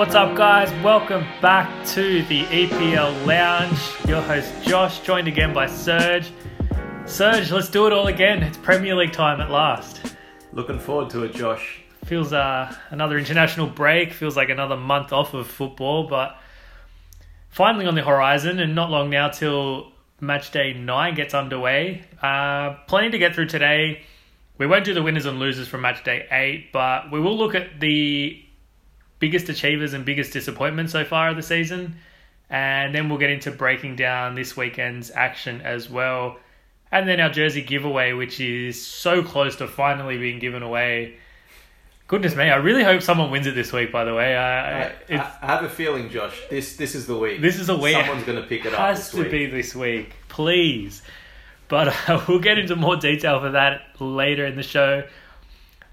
What's up, guys? Welcome back to the EPL Lounge. Your host Josh, joined again by Serge. Serge, let's do it all again. It's Premier League time at last. Looking forward to it, Josh. Feels uh, another international break. Feels like another month off of football, but finally on the horizon, and not long now till match day nine gets underway. Uh, plenty to get through today. We won't do the winners and losers from match day eight, but we will look at the biggest achievers and biggest disappointments so far of the season. And then we'll get into breaking down this weekend's action as well. And then our jersey giveaway, which is so close to finally being given away. Goodness me, I really hope someone wins it this week, by the way. I, I, I, have a feeling, Josh, this this is the week. This is a week. Someone's going to pick it up. Has to be this week, please. But uh, we'll get into more detail for that later in the show.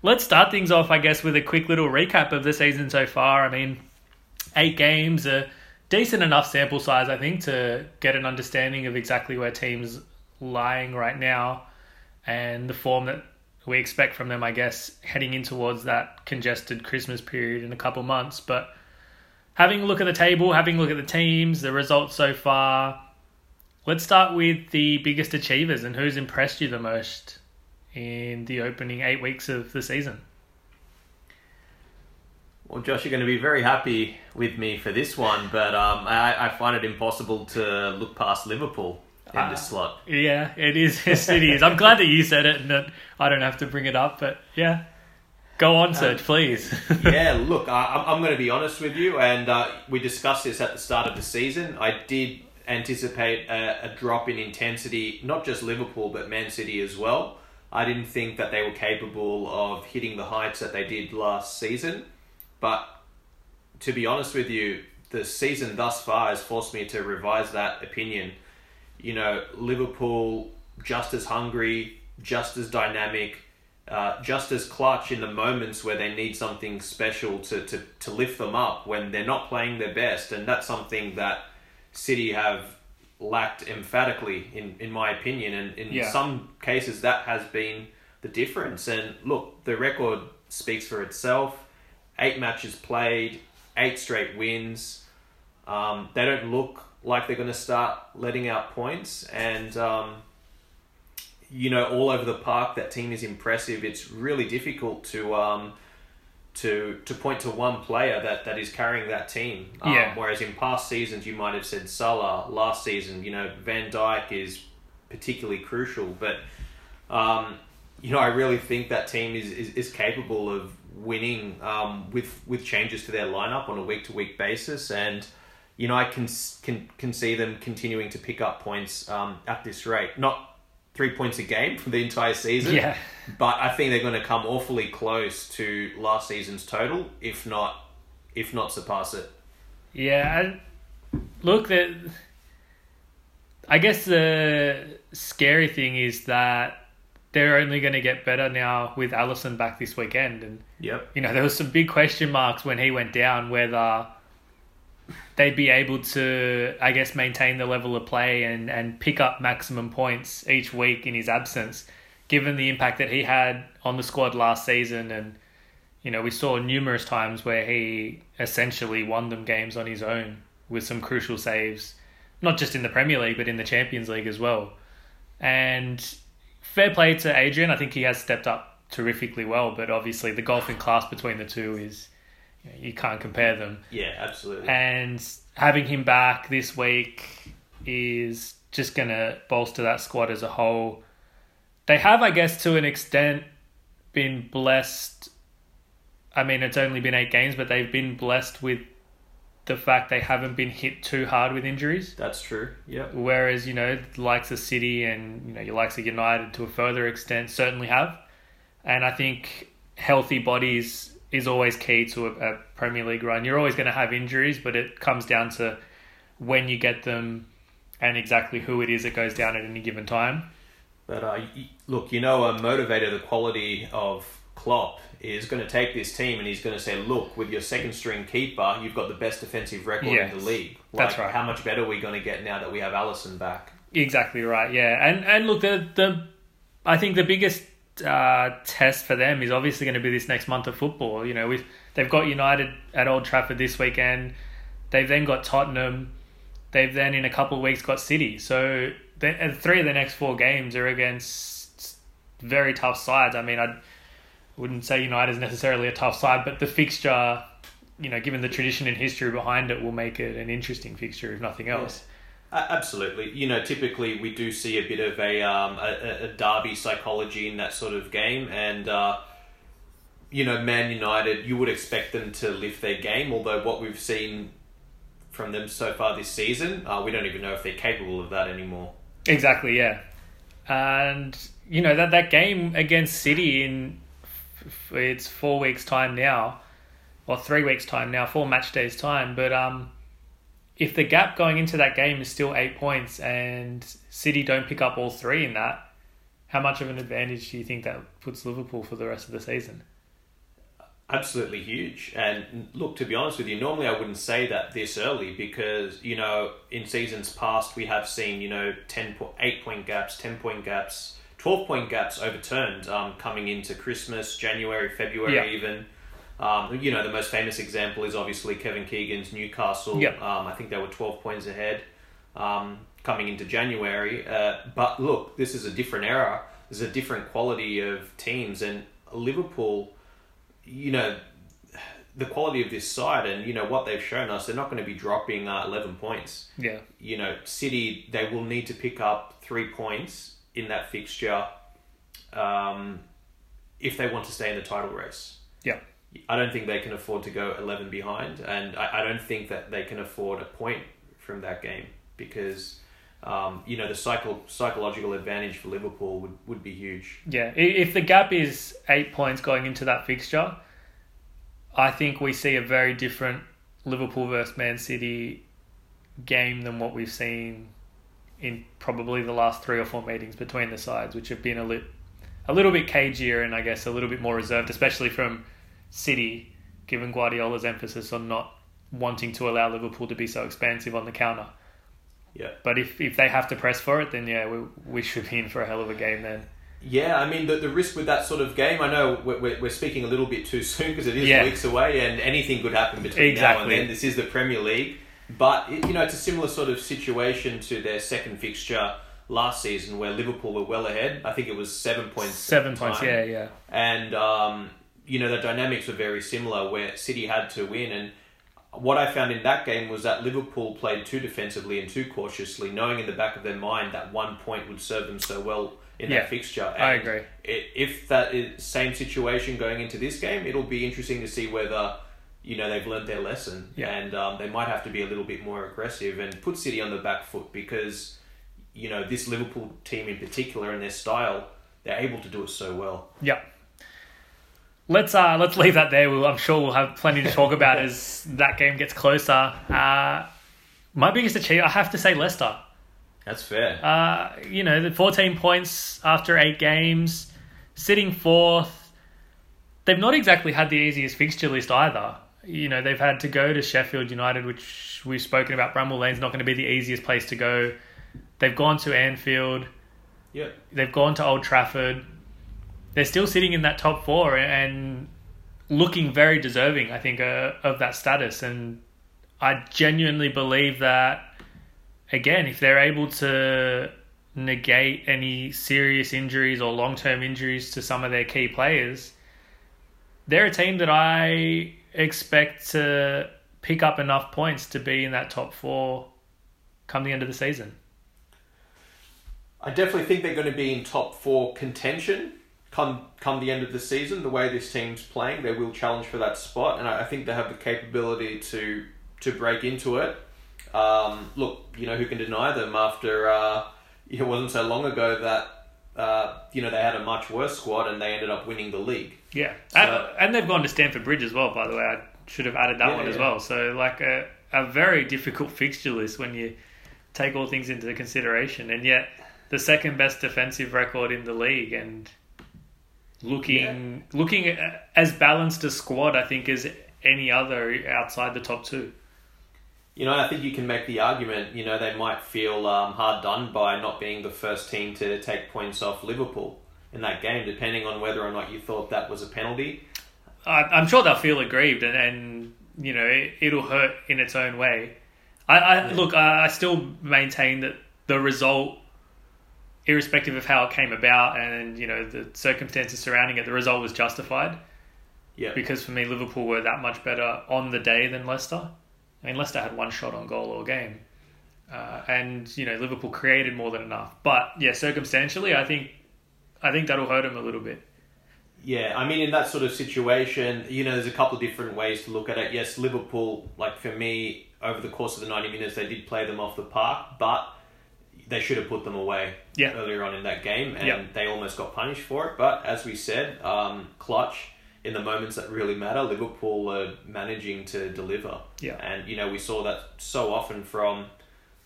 Let's start things off, I guess, with a quick little recap of the season so far. I mean, eight games, a decent enough sample size, I think, to get an understanding of exactly where teams lying right now and the form that we expect from them, I guess, heading in towards that congested Christmas period in a couple months. But having a look at the table, having a look at the teams, the results so far, let's start with the biggest achievers and who's impressed you the most in the opening eight weeks of the season? Well, Josh, you're going to be very happy with me for this one, but um, I, I, find it impossible to look past Liverpool in uh, this slot. Yeah, it is. it is. I'm glad that you said it and that I don't have to bring it up, but yeah. Go on, Serge, um, please. yeah, look, I, am going to be honest with you, and uh, we discussed this at the start of the season. I did anticipate a, a drop in intensity, not just Liverpool, but Man City as well. I didn't think that they were capable of hitting the heights that they did last season. But to be honest with you, the season thus far has forced me to revise that opinion. You know, Liverpool just as hungry, just as dynamic, uh, just as clutch in the moments where they need something special to, to, to lift them up when they're not playing their best. And that's something that City have lacked emphatically, in, in my opinion. And in yeah. some cases, that has been the difference. And look, the record speaks for itself. Eight matches played, eight straight wins. Um, they don't look like they're going to start letting out points. And, um, you know, all over the park, that team is impressive. It's really difficult to. Um, to to point to one player that, that is carrying that team. Um, yeah. Whereas in past seasons, you might have said Salah. Last season, you know, Van Dijk is particularly crucial. But, um, you know, I really think that team is, is, is capable of winning um, with with changes to their lineup on a week to week basis. And, you know, I can, can, can see them continuing to pick up points um, at this rate. Not three points a game for the entire season. Yeah. But I think they're going to come awfully close to last season's total, if not, if not surpass it. Yeah, look, that I guess the scary thing is that they're only going to get better now with Alisson back this weekend, and yep. you know there was some big question marks when he went down whether they'd be able to, I guess, maintain the level of play and, and pick up maximum points each week in his absence, given the impact that he had on the squad last season. And, you know, we saw numerous times where he essentially won them games on his own with some crucial saves, not just in the Premier League, but in the Champions League as well. And fair play to Adrian. I think he has stepped up terrifically well, but obviously the golfing class between the two is you can't compare them. Yeah, absolutely. And having him back this week is just going to bolster that squad as a whole. They have, I guess, to an extent, been blessed. I mean, it's only been eight games, but they've been blessed with the fact they haven't been hit too hard with injuries. That's true. Yeah. Whereas, you know, likes of City and, you know, your likes of United to a further extent certainly have. And I think healthy bodies is always key to a, a Premier League run. You're always going to have injuries, but it comes down to when you get them and exactly who it is that goes down at any given time. But uh, look, you know, a motivator, the quality of Klopp is going to take this team and he's going to say, look, with your second string keeper, you've got the best defensive record yes, in the league. Like, that's right. How much better are we going to get now that we have Alisson back? Exactly right. Yeah, and and look, the the I think the biggest uh, test for them is obviously going to be this next month of football. You know, with They've got United at Old Trafford this weekend. They've then got Tottenham. They've then in a couple of weeks got City. So the, three of the next four games are against very tough sides. I mean, I wouldn't say United is necessarily a tough side, but the fixture, you know, given the tradition and history behind it, will make it an interesting fixture if nothing else. Absolutely. You know, typically we do see a bit of a um, a, a derby psychology in that sort of game, and uh, you know, Man United, you would expect them to lift their game. Although what we've seen from them so far this season, uh, we don't even know if they're capable of that anymore. Exactly. Yeah, and you know that that game against City in it's four weeks time now, or three weeks time now, four match days time, but um if the gap going into that game is still eight points and City don't pick up all three in that, how much of an advantage do you think that puts Liverpool for the rest of the season? Absolutely huge. And look, to be honest with you, normally I wouldn't say that this early because, you know, in seasons past we have seen, you know, 10 po- 8 point gaps, 10 point gaps, 12 point gaps overturned um, coming into Christmas, January, February yeah. even. Um, you know, the most famous example is obviously Kevin Keegan's Newcastle. Yep. Um, I think they were 12 points ahead um, coming into January. Uh, but look, this is a different era. There's a different quality of teams. And Liverpool, you know, the quality of this side and, you know, what they've shown us, they're not going to be dropping uh, 11 points. Yeah. You know, City, they will need to pick up three points in that fixture um, if they want to stay in the title race. Yeah. I don't think they can afford to go 11 behind, and I, I don't think that they can afford a point from that game because, um, you know, the psycho, psychological advantage for Liverpool would, would be huge. Yeah, if the gap is eight points going into that fixture, I think we see a very different Liverpool versus Man City game than what we've seen in probably the last three or four meetings between the sides, which have been a, li- a little bit cagier and I guess a little bit more reserved, especially from City, given Guardiola's emphasis on not wanting to allow Liverpool to be so expansive on the counter. Yeah. But if, if they have to press for it, then yeah, we, we should be in for a hell of a game then. Yeah, I mean, the, the risk with that sort of game, I know we're, we're speaking a little bit too soon because it is Yeah. weeks away and anything could happen between now and then. This is the Premier League. But, it- you know, it's a similar sort of situation to their second fixture last season where Liverpool were well ahead. I think it was seven points. Seven points, yeah, yeah. and um, you know the dynamics were very similar where City had to win and what I found in that game was that Liverpool played too defensively and too cautiously knowing in the back of their mind that one point would serve them so well in Yeah, that fixture I agree. if that is same situation going into this game it'll be interesting to see whether you know they've learned their lesson Yeah. and um, they might have to be a little bit more aggressive and put City on the back foot because you know this Liverpool team in particular and their style they're able to do it so well Yep. Let's uh let's leave that there. We'll, I'm sure we'll have plenty to talk about as that game gets closer. Uh, my biggest achievement, I have to say, Leicester. that's fair Uh, you know, the 14 points after eight games, sitting fourth. They've not exactly had the easiest fixture list either. You know, they've had to go to Sheffield United, which we've spoken about. Bramall Lane's not going to be the easiest place to go. They've gone to Anfield. Yep. They've gone to Old Trafford. They're still sitting in that top four and looking very deserving, I think, uh, of that status. And I genuinely believe that, again, if they're able to negate any serious injuries or long term injuries to some of their key players, they're a team that I expect to pick up enough points to be in that top four come the end of the season. I definitely think they're going to be in top four contention come come the end of the season. The way this team's playing, they will challenge for that spot, and I, I think they have the capability to to break into it. Um, look, you know who can deny them after uh, it wasn't so long ago that uh, you know they had a much worse squad and they ended up winning the league. Yeah, So- and, and they've gone to Stamford Bridge as well. By the way, I should have added that Yeah, one as well. So like a a very difficult fixture list when you take all things into consideration, and yet the second best defensive record in the league, and looking looking at, as balanced a squad, I think as any other outside the top two. You know, I think you can make the argument. You know, they might feel um, hard done by not being the first team to take points off Liverpool in that game, depending on whether or not you thought that was a penalty. I, I'm sure they'll feel aggrieved, and, and you know it, it'll hurt in its own way. I, I Yeah. look. I, I still maintain that the result, irrespective of how it came about, and you know the circumstances surrounding it, the result was justified Yeah. because for me, Liverpool were that much better on the day than Leicester. I mean, Leicester had one shot on goal all game, uh, and you know Liverpool created more than enough. But yeah, circumstantially, I think I think that'll hurt them a little bit. Yeah, I mean, in that sort of situation, you know, there's a couple of different ways to look at it. Yes, Liverpool, like for me, over the course of the 90 minutes, they did play them off the park, but they should have put them away Yeah. earlier on in that game, and Yeah. they almost got punished for it. But as we said, um, clutch in the moments that really matter, Liverpool are managing to deliver. Yeah. And, you know, we saw that so often from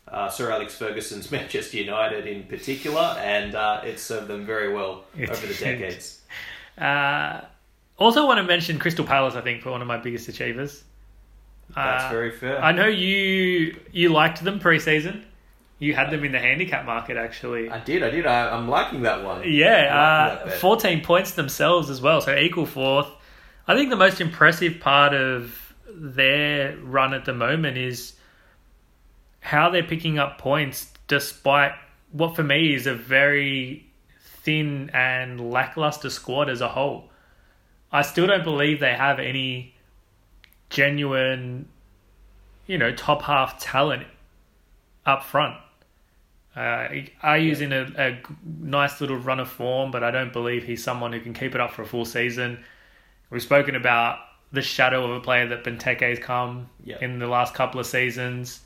uh, Sir Alex Ferguson's Manchester United in particular, and uh, it served them very well over the decades. Uh, also, want to mention Crystal Palace. I think for one of my biggest achievers. That's Uh, very fair. I know you you liked them pre-season. You had them in the handicap market actually. I did, I did. I, I'm liking that one. Yeah, uh, bet. 14 points themselves as well, so equal fourth. I think the most impressive part of their run at the moment is how they're picking up points despite what for me is a very thin and lackluster squad as a whole. I still don't believe they have any genuine, you know, top half talent up front. Uh, Ayew's in a, a nice little run of form, but I don't believe he's someone who can keep it up for a full season. We've spoken about the shadow of a player that Benteke's come Yeah. in the last couple of seasons.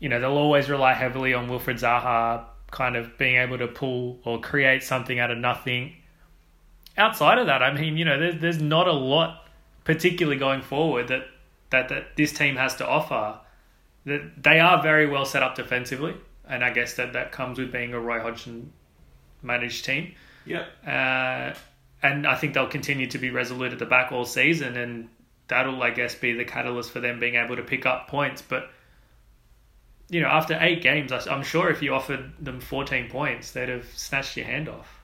You know, they'll always rely heavily on Wilfried Zaha kind of being able to pull or create something out of nothing. Outside of that, I mean, you know, there's, there's not a lot particularly going forward that, that, that this team has to offer. That They are very well set up defensively, and I guess that, that comes with being a Roy Hodgson managed team. Yep. Uh, and I think they'll continue to be resolute at the back all season, and that'll, I guess, be the catalyst for them being able to pick up points. But you know, after eight games, I'm sure if you offered them 14 points, they'd have snatched your hand off.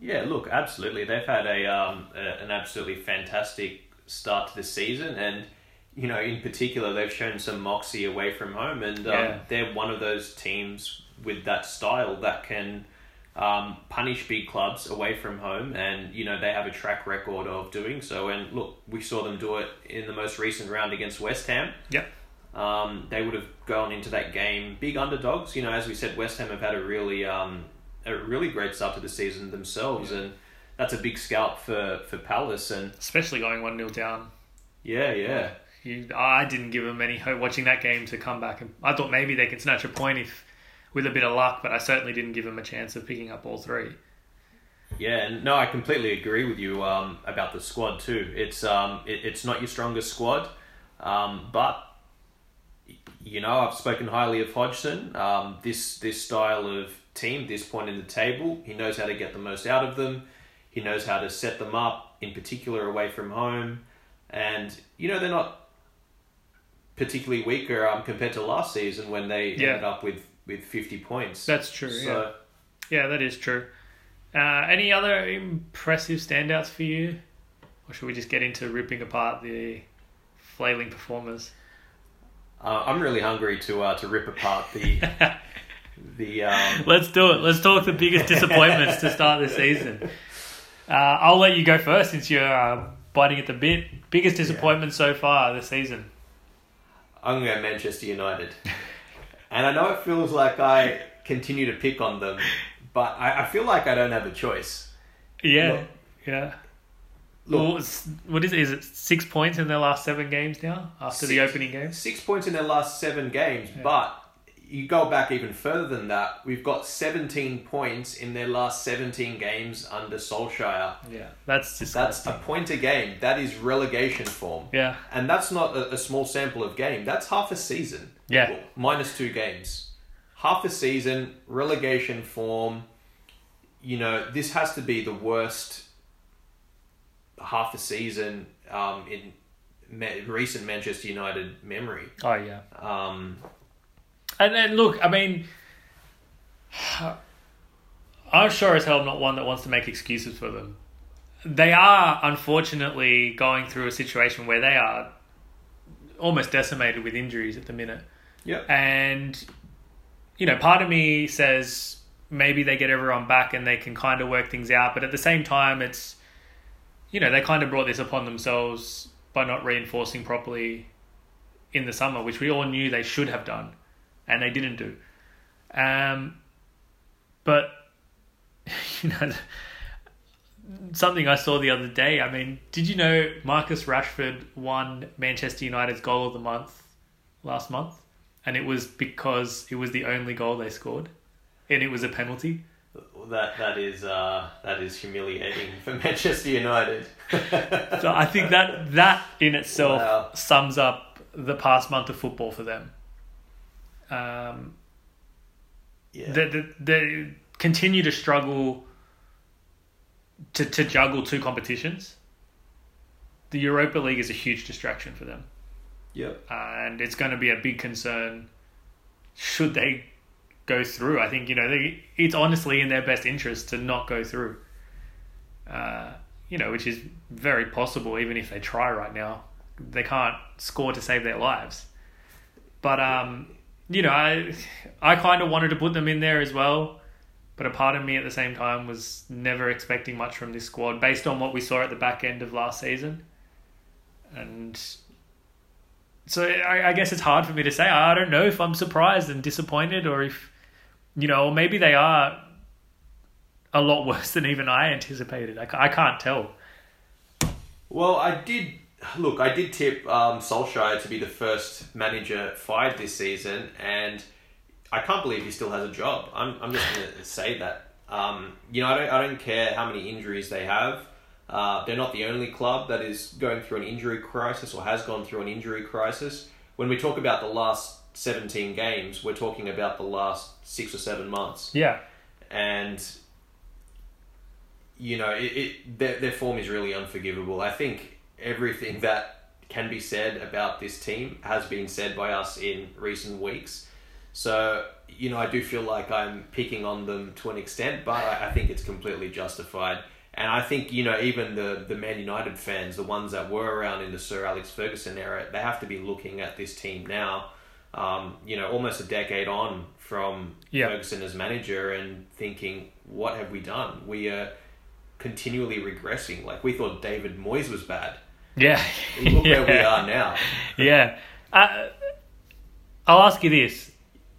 Yeah, look, absolutely. They've had a, um, a an absolutely fantastic start to the season, and you know, in particular, they've shown some moxie away from home, and um, Yeah. they're one of those teams with that style that can um, punish big clubs away from home, and you know they have a track record of doing so. And look, we saw them do it in the most recent round against West Ham. Yep. Um, they would have gone into that game big underdogs. You know, as we said, West Ham have had a really, um, a really great start to the season themselves, and that's a big scalp for for Palace. And Especially going 1 0 down. yeah, yeah, You, I didn't give them any hope watching that game to come back. And I thought maybe they could snatch a point if with a bit of luck, but I certainly didn't give them a chance of picking up all three. yeah. And no, I completely agree with you um, about the squad too. It's um, it, it's not your strongest squad, um, but you know I've spoken highly of Hodgson. Um, this this style of team, this point in the table, he knows how to get the most out of them. He knows how to set them up, in particular away from home, and you know they're not particularly weaker um, compared to last season when they Yeah. ended up with with fifty points. That's true, So, Yeah, that is true. Uh, any other impressive standouts for you? Or should we just get into ripping apart the flailing performers? Uh, I'm really hungry to uh, to rip apart the the um, Let's do it. Let's talk the biggest disappointments to start the season. Uh, I'll let you go first since you're uh, biting at the bit. Biggest disappointment so far this season. I'm going to go Manchester United, and I know it feels like I continue to pick on them, but I, I feel like I don't have a choice. Yeah, Look- yeah. Look, Well, what is it? Is it six points in their last seven games now after the opening game? six points in their last seven games, but you go back even further than that. We've got 17 points in their last 17 games under Solskjaer. Yeah, that's That's a point a game. That is relegation form. yeah, And that's not a, a small sample of game. That's half a season. Yeah. Well, minus two games. Half a season, relegation form. You know, this has to be the worst half a season um, in ma- recent Manchester United memory. oh yeah. Um, And then look, I mean, I'm sure as hell not one that wants to make excuses for them. they are unfortunately going through a situation where they are almost decimated with injuries at the minute. Yep. And, you know, part of me says maybe they get everyone back and they can kind of work things out. But at the same time, it's, you know, they kind of brought this upon themselves by not reinforcing properly in the summer, which we all knew they should have done, and they didn't do. Um, but, you know, something I saw the other day. I mean, did you know Marcus Rashford won Manchester United's goal of the month last month? And it was because it was the only goal they scored, and it was a penalty. That that is uh, that is humiliating for Manchester United. so I think that that in itself Wow. sums up the past month of football for them. Um, yeah. they, they, they continue to struggle to, to juggle two competitions. The Europa League is a huge distraction for them, yep. and it's going to be a big concern should they go through. I think you know they, it's honestly in their best interest to not go through. Uh, you know, which is very possible, even if they try right now. They can't score to save their lives. But um, you know, I I kind of wanted to put them in there as well, but a part of me at the same time was never expecting much from this squad based on what we saw at the back end of last season, and so I, I guess it's hard for me to say. I don't know if I'm surprised and disappointed, or if you know, maybe they are a lot worse than even I anticipated. I, I can't tell. Well, I did look. I did tip um, Solskjaer to be the first manager fired this season, and I can't believe he still has a job. I'm, I'm just going to say that. Um, you know, I don't, I don't care how many injuries they have. Uh, they're not the only club that is going through an injury crisis or has gone through an injury crisis. When we talk about the last 17 games, we're talking about the last six or seven months Yeah, and you know it, it their, their form is really unforgivable i think everything that can be said about this team has been said by us in recent weeks so you know i do feel like i'm picking on them to an extent but i, I think it's completely justified and i think you know even the the man united fans the ones that were around in the sir alex ferguson era they have to be looking at this team now um, you know almost a decade on from Yeah. Ferguson as manager and thinking, what have we done? We are continually regressing. Like we thought David Moyes was bad. Yeah. Look where we are now. Yeah. Uh, I'll ask you this.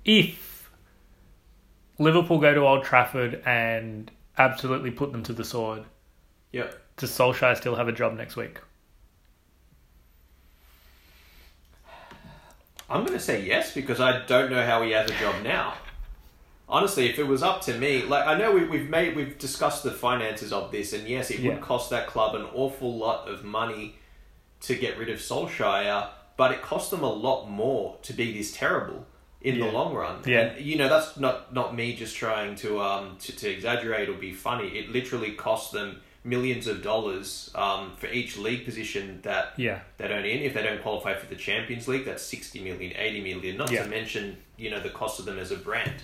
If Liverpool go to Old Trafford and absolutely put them to the sword, Yep. does Solskjaer still have a job next week? I'm going to say yes because I don't know how he has a job now. Honestly, if it was up to me, like I know we, we've made we've discussed the finances of this, and yes, it Yeah. would cost that club an awful lot of money to get rid of Solskjaer, but it cost them a lot more to be this terrible in Yeah. the long run. Yeah. And, you know that's not not me just trying to um to, to exaggerate or be funny. It literally cost them millions of dollars um, for each league position that Yeah. they don't in. If they don't qualify for the Champions League, that's 60 million, 80 million, not Yeah. to mention, you know, the cost of them as a brand.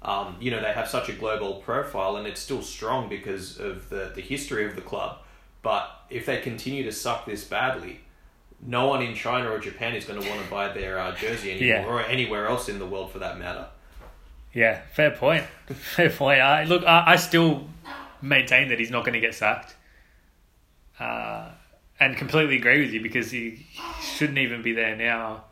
Um, you know, they have such a global profile and it's still strong because of the, the history of the club. But if they continue to suck this badly, no one in China or Japan is going to want to buy their uh, jersey anymore, Yeah. or anywhere else in the world for that matter. Yeah, fair point. Fair point. I look. I, I still maintain that he's not going to get sacked, uh, and completely agree with you because he shouldn't even be there now.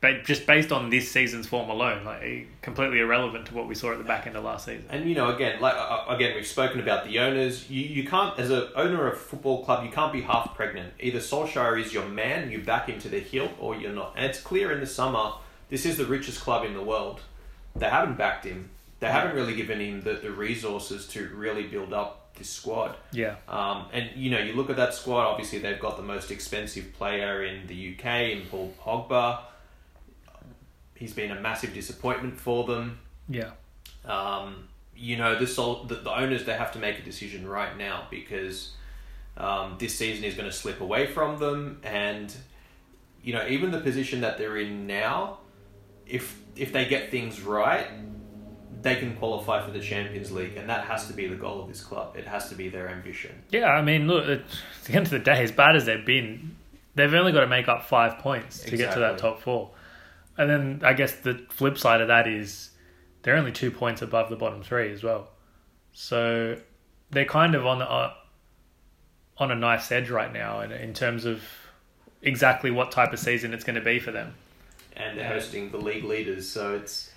But just based on this season's form alone, like completely irrelevant to what we saw at the back end of last season. And you know, again, like uh, again, we've spoken about the owners. You you can't, as a owner of a football club, you can't be half pregnant. Either Solskjaer is your man, you back him to the hilt, or you're not. And it's clear in the summer, this is the richest club in the world. They haven't backed him. They haven't really given him the, the resources to really build up this squad. Yeah, Um, and you know, you look at that squad. Obviously, they've got the most expensive player in the UK, in Paul Pogba. He's been a massive disappointment for them. yeah, Um, you know, this all, the, the owners they have to make a decision right now because um, this season is going to slip away from them, and you know, even the position that they're in now, if if they get things right, they can qualify for the Champions League, and that has to be the goal of this club. It has to be their ambition. Yeah, I mean, look, at the end of the day, as bad as they've been, they've only got to make up five points to get to that top four. And then I guess the flip side of that is they're only two points above the bottom three as well. So they're kind of on the, uh, on a nice edge right now in, in terms of exactly what type of season it's going to be for them. and they're hosting the league leaders, so it's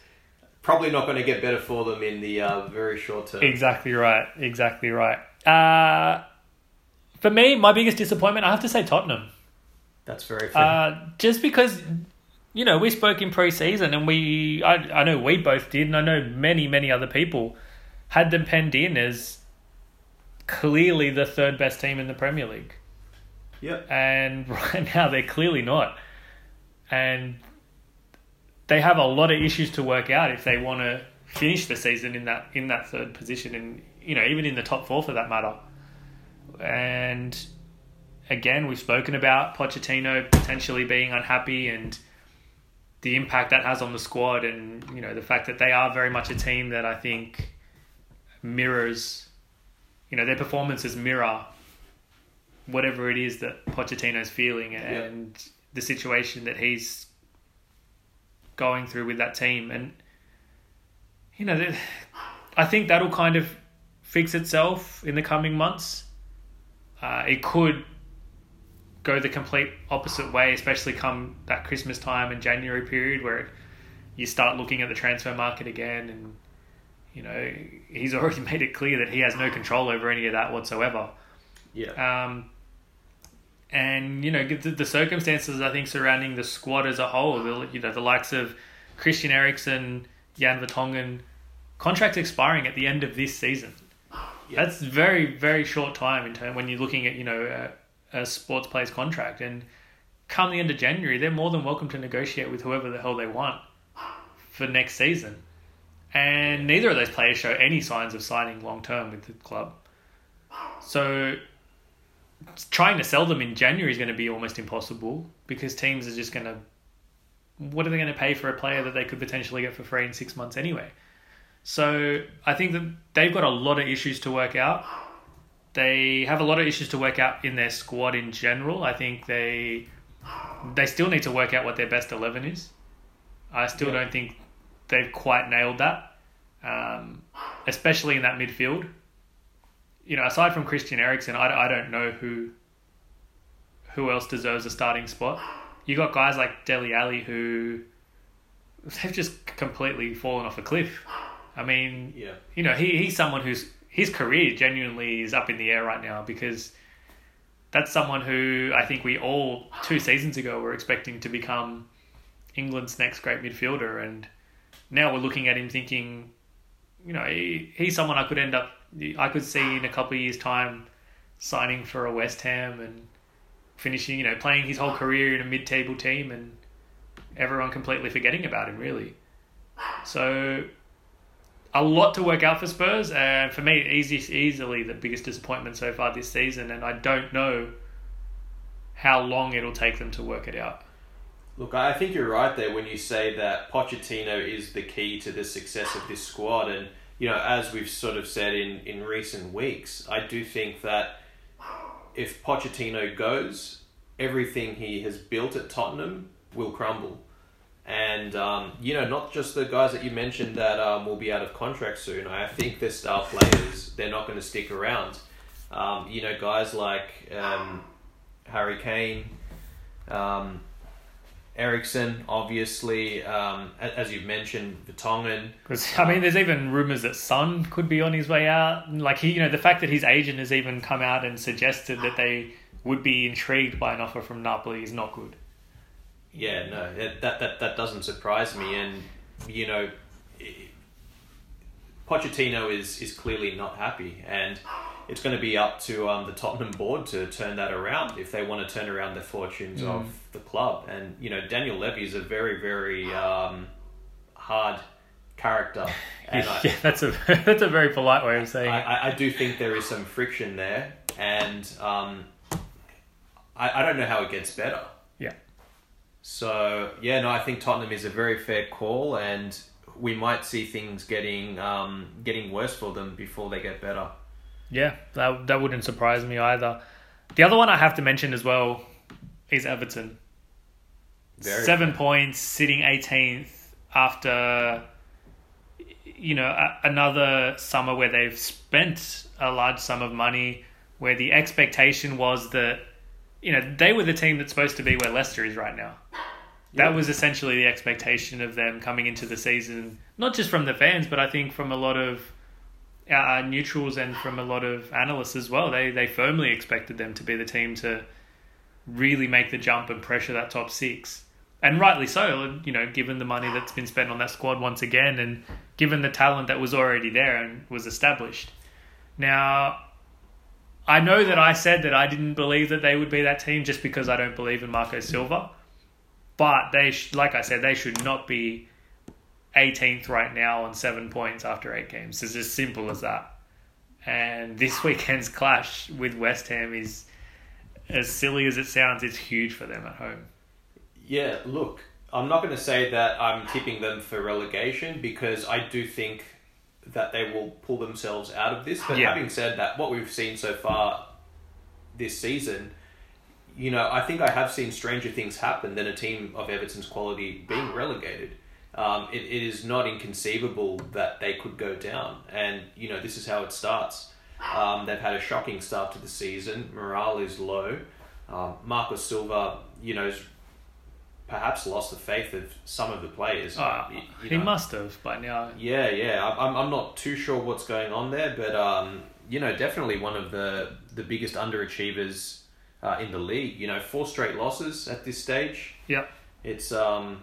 probably not going to get better for them in the uh, very short term. Exactly right. Exactly right. Uh, for me, my biggest disappointment, I have to say Tottenham. That's very fair. Uh, just because, you know, we spoke in pre-season and we, I, I know we both did, and I know many, many other people had them penned in as clearly the third best team in the Premier League. yep. And right now they're clearly not. And they have a lot of issues to work out if they want to finish the season in that in that third position and you know even in the top four for that matter. And again, we've spoken about Pochettino potentially being unhappy and the impact that has on the squad, and you know the fact that they are very much a team that I think mirrors, you know, their performances mirror whatever it is that Pochettino's feeling and the situation that he's going through with that team, and you know, I think that'll kind of fix itself in the coming months. Uh, it could go the complete opposite way, especially come that Christmas time and January period where you start looking at the transfer market again and you know he's already made it clear that he has no control over any of that whatsoever. Yeah. Um, and you know the, the circumstances I think surrounding the squad as a whole, the, you know the likes of Christian Eriksen, Jan Vertonghen, contracts expiring at the end of this season. Yeah. That's very very short time in term when you're looking at you know a, a sports player's contract and come the end of January they're more than welcome to negotiate with whoever the hell they want for next season. And neither of those players show any signs of signing long term with the club. So trying to sell them in January is going to be almost impossible because teams are just going to. What are they going to pay for a player that they could potentially get for free in six months anyway? So I think that they've got a lot of issues to work out. They have a lot of issues to work out in their squad in general. I think they they still need to work out what their best eleven is. I still Yeah. don't think they've quite nailed that, um, especially in that midfield you know, aside from Christian Eriksen, I, I don't know who who else deserves a starting spot. You got guys like Dele Alli who they've just completely fallen off a cliff. I mean, Yeah. you know, he, he's someone who's his career genuinely is up in the air right now because that's someone who I think we all two seasons ago were expecting to become England's next great midfielder, and now we're looking at him thinking, you know, he, he's someone I could end up, I could see in a couple of years' time signing for a West Ham and finishing, you know, playing his whole career in a mid-table team and everyone completely forgetting about him, really. So, a lot to work out for Spurs, and for me, easy, easily the biggest disappointment so far this season, and I don't know how long it'll take them to work it out. Look, I think you're right there when you say that Pochettino is the key to the success of this squad. And, you know, as we've sort of said in, in recent weeks, I do think that if Pochettino goes, everything he has built at Tottenham will crumble. And, um, you know, not just the guys that you mentioned that um, will be out of contract soon. I think their star players, they're not going to stick around. Um, you know, guys like um, Harry Kane, um, Eriksen, obviously, um, as you've mentioned, Vertonghen. I mean, there's even rumors that Son could be on his way out. Like he, you know, the fact that his agent has even come out and suggested that they would be intrigued by an offer from Napoli is not good. Yeah, no, that that that, that doesn't surprise me. And you know, i- Pochettino is is clearly not happy, and it's going to be up to um, the Tottenham board to turn that around if they want to turn around the fortunes of the club. And you know, Daniel Levy is a very very um, hard character, and I, yeah, that's a that's a very polite way of saying I, it. I, I do think there is some friction there, and um, I, I don't know how it gets better. So yeah, no, I think Tottenham is a very fair call, and we might see things getting um, getting worse for them before they get better. Yeah, that that wouldn't surprise me either. The other one I have to mention as well is Everton. Very Seven points, sitting 18th after you know a, another summer where they've spent a large sum of money, where the expectation was that you know they were the team that's supposed to be where Leicester is right now. That Yeah. was essentially the expectation of them coming into the season, not just from the fans, but I think from a lot of uh, neutrals and from a lot of analysts as well. They they firmly expected them to be the team to really make the jump and pressure that top six, and rightly so. You know, given the money that's been spent on that squad once again, and given the talent that was already there and was established. Now, I know that I said that I didn't believe that they would be that team just because I don't believe in Marco Silva, but they, sh- like I said, they should not be 18th right now on seven points after eight games. It's as simple as that. And this weekend's clash with West Ham is, as silly as it sounds, it's huge for them at home. Yeah, look, I'm not going to say that I'm tipping them for relegation because I do think that they will pull themselves out of this. But Yeah. having said that, what we've seen so far this season, you know, I think I have seen stranger things happen than a team of Everton's quality being relegated. Um, it, it is not inconceivable that they could go down. And, you know, this is how it starts. Um, they've had a shocking start to the season. Morale is low. Um, Marco Silva, you know, has perhaps lost the faith of some of the players. Uh, You- you he know. must have by now. Yeah, yeah. I'm- I'm, I'm not too sure what's going on there, but um, you know, definitely one of the the biggest underachievers uh, in the league. You know, four straight losses at this stage. Yep. It's um,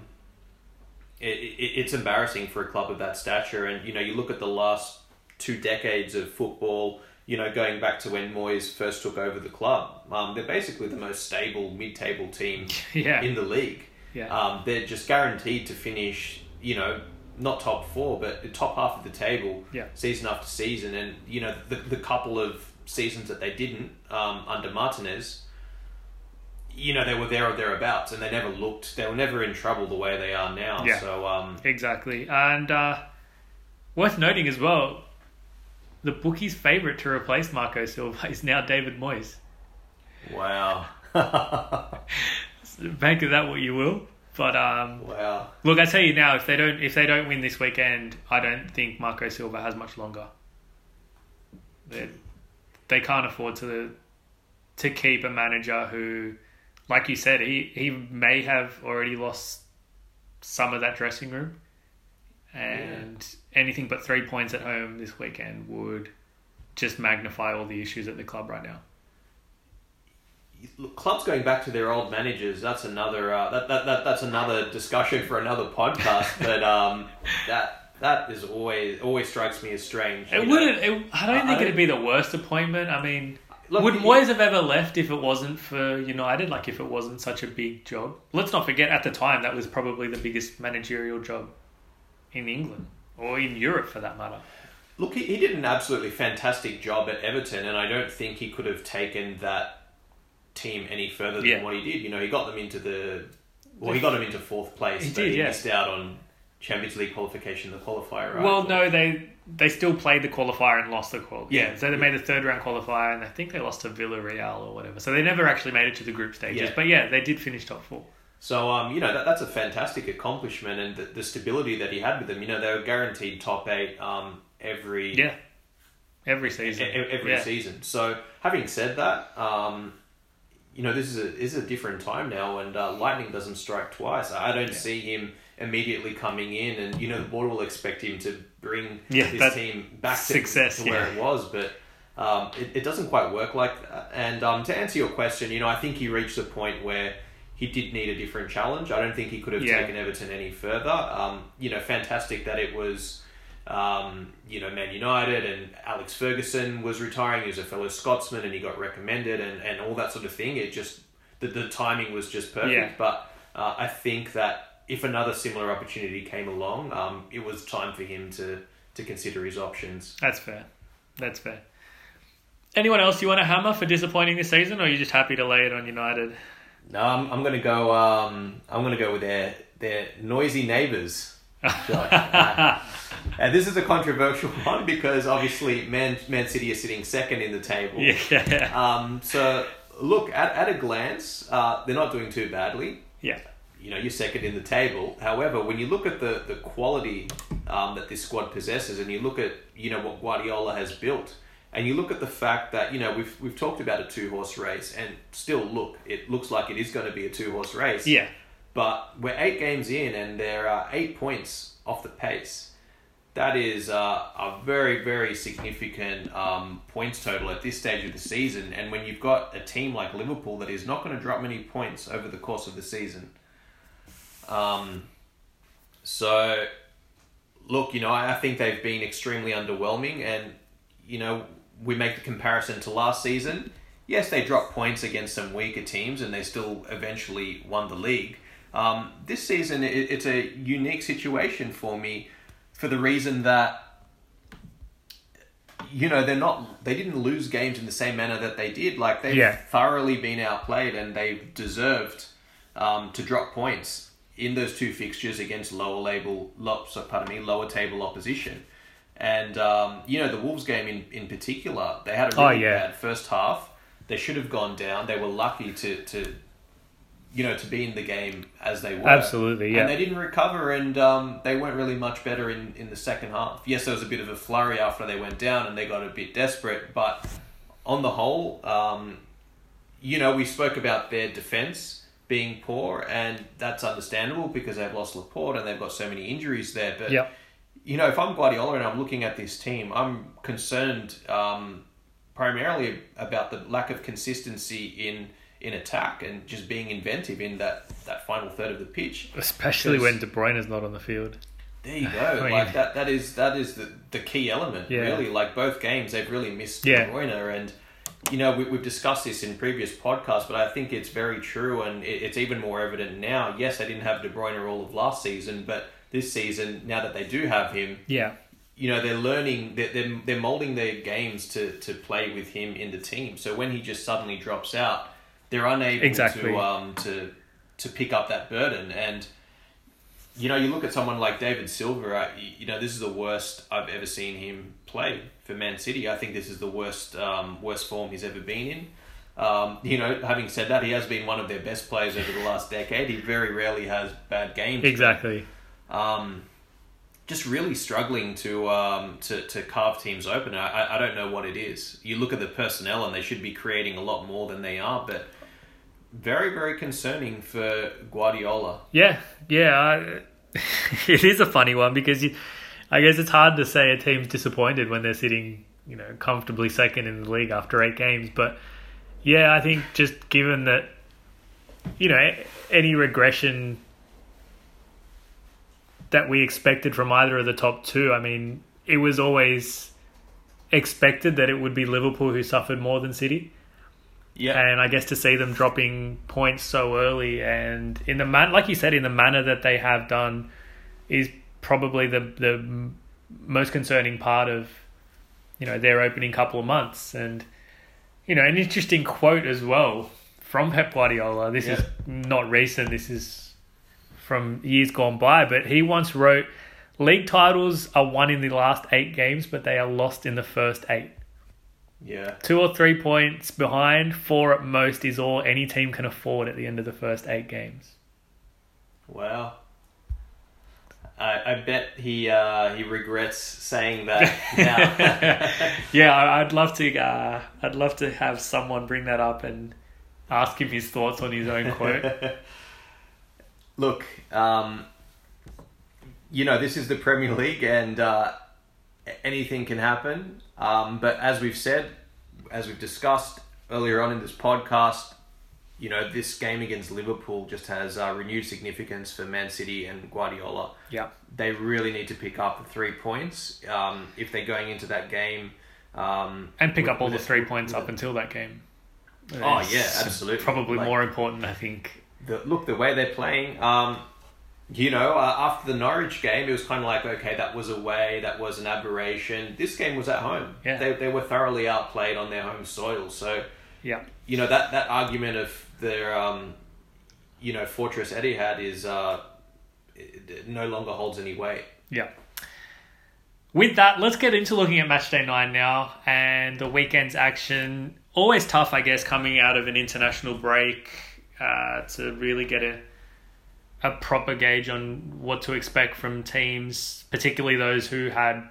it, it, it's embarrassing for a club of that stature, and you know, you look at the last two decades of football. You know, going back to when Moyes first took over the club, um, they're basically the most stable mid-table team Yeah. in the league. Yeah. Um, they're just guaranteed to finish, you know, not top four, but the top half of the table Yeah. season after season. And, you know, the, the couple of seasons that they didn't um, under Martinez, you know, they were there or thereabouts and they never looked, they were never in trouble the way they are now. Yeah. So, um, Exactly. And uh, worth noting as well, the bookie's favourite to replace Marco Silva is now David Moyes. wow. Make of that what you will. But um, wow. look, I tell you now, if they don't if they don't win this weekend, I don't think Marco Silva has much longer. They they can't afford to to keep a manager who, like you said, he, he may have already lost some of that dressing room, and anything but three points at home this weekend would just magnify all the issues at the club right now. Look, clubs going back to their old managers that's another uh, that, that, that that's another discussion for another podcast but um, that that is always always strikes me as strange It wouldn't. It, I don't I- think I- it'd be the worst appointment. I mean, Look, would Moyes have ever left if it wasn't for United? Like, if it wasn't such a big job? Let's not forget, at the time, that was probably the biggest managerial job in England or in Europe, for that matter. Look, he, he did an absolutely fantastic job at Everton, and I don't think he could have taken that team any further than Yeah. what he did. You know, he got them into the well, he got them into fourth place, He but did, he yeah. missed out on Champions League qualification, the qualifier. Right? Well, no, they they still played the qualifier and lost the qual. Yeah, so they made the third round qualifier, and I think they lost to Villarreal or whatever. So they never actually made it to the group stages. Yeah. But yeah, they did finish top four. So, um, you know, that, that's a fantastic accomplishment, and the, the stability that he had with them. You know, they were guaranteed top eight um, every Yeah, every season. e- every yeah. season. So, having said that, um, you know, this is a this is a different time now, and uh, lightning doesn't strike twice. I don't Yeah. see him immediately coming in, and you know, the board will expect him to bring Yeah, this team back to, success, to where yeah. it was, but. Um, it, it doesn't quite work like that. And um, to answer your question, you know, I think he reached a point where he did need a different challenge. I don't think he could have Yeah. taken Everton any further. Um, you know, fantastic that it was, um, you know, Man United and Alex Ferguson was retiring. He was a fellow Scotsman and he got recommended and, and all that sort of thing. It just, the, the timing was just perfect. Yeah. But uh, I think that if another similar opportunity came along, um, it was time for him to, to consider his options. That's fair. That's fair. Anyone else you want to hammer for disappointing this season, or are you just happy to lay it on United? No, I'm, I'm gonna go. Um, I'm gonna go with their their noisy neighbours, and this is a controversial one because obviously Man Man City is sitting second in the table. Yeah. Um, so look at at a glance, uh, they're not doing too badly. Yeah. You know, you're second in the table. However, when you look at the the quality um, that this squad possesses, and you look at you know what Guardiola has built, and you look at the fact that you know we've we've talked about a two horse race, and still look, it looks like it is going to be a two horse race. Yeah. But we're eight games in, and there are eight points off the pace. That is uh, a very, very significant um, points total at this stage of the season. And when you've got a team like Liverpool that is not going to drop many points over the course of the season. Um, so, look, you know, I I think they've been extremely underwhelming. And, you know, we make the comparison to last season. Yes, they dropped points against some weaker teams and they still eventually won the league. Um, this season, it, it's a unique situation for me for the reason that you know they're not they didn't lose games in the same manner that they did like they've Yeah. thoroughly been outplayed and they've deserved um, to drop points in those two fixtures against lower label lo, so, pardon me lower table opposition and um, you know the Wolves game in, in particular they had a Oh, really yeah. bad first half they should have gone down they were lucky to, to you know to be in the game as they were Absolutely, yeah. and they didn't recover, and um, they weren't really much better in, in the second half. Yes, there was a bit of a flurry after they went down, and they got a bit desperate. But on the whole, um, you know, we spoke about their defense being poor, and that's understandable because they've lost Laporte and they've got so many injuries there. But Yep. you know, if I'm Guardiola and I'm looking at this team, I'm concerned um, primarily about the lack of consistency in in attack and just being inventive in that, that final third of the pitch. Especially Because- when De Bruyne is not on the field. There you go. I mean- like that. That is that is the, the key element. Yeah. Really, like both games, they've really missed Yeah. De Bruyne, and you know we, we've discussed this in previous podcasts, but I think it's very true, and it, it's even more evident now. Yes, they didn't have De Bruyne all of last season, but this season, now that they do have him, Yeah. you know they're learning, they're they're, they're molding their games to to play with him in the team. So when he just suddenly drops out, they're unable Exactly. to um to to pick up that burden and you know, you look at someone like David Silva. Uh, you, know, this is the worst I've ever seen him play for Man City. I think this is the worst, um, worst form he's ever been in. Um, you know, having said that, he has been one of their best players over the last decade. He very rarely has bad games. Exactly. Um, just really struggling to um, to to carve teams open. I- I don't know what it is. You look at the personnel, and they should be creating a lot more than they are, but. Very, very concerning for Guardiola. Yeah, yeah. I, it is a funny one because you, I guess it's hard to say a team's disappointed when they're sitting, you know, comfortably second in the league after eight games. But yeah, I think just given that, you know, any regression that we expected from either of the top two, I mean, it was always expected that it would be Liverpool who suffered more than City Yeah, and I guess to see them dropping points so early and in the man, like you said, in the manner that they have done, is probably the the most concerning part of you know their opening couple of months. And you know, an interesting quote as well from Pep Guardiola. This is not recent. This is from years gone by, but he once wrote. League titles are won in the last eight games, but they are lost in the first eight yeah. two or three points behind, four at most is all any team can afford at the end of the first eight games. Wow. I, I bet he uh, he regrets saying that now. yeah, I'd love to. Uh, I'd love to have someone bring that up and ask him his thoughts on his own quote. Look, um, you know this is the Premier League, and uh, anything can happen. Um, but as we've said, as we've discussed earlier on in this podcast, you know this game against Liverpool just has uh, renewed significance for Man City and Guardiola. yeah, they really need to pick up the three points um, if they're going into that game. Um, and pick with- up all the three points up until that game. Oh, yeah, absolutely. Probably Like- more important, I think. the look the way they're playing. Um, you know, uh, after the Norwich game, it was kind of like okay, that was away, that was an aberration. This game was at home. Yeah. They they were thoroughly outplayed on their home soil. So Yeah, you know that that argument of their um, you know fortress Etihad is uh, no longer holds any weight. Yeah. With that, let's get into looking at match day nine now and the weekend's action. Always tough, I guess, coming out of an international break uh, to really get a a proper gauge on what to expect from teams, particularly those who had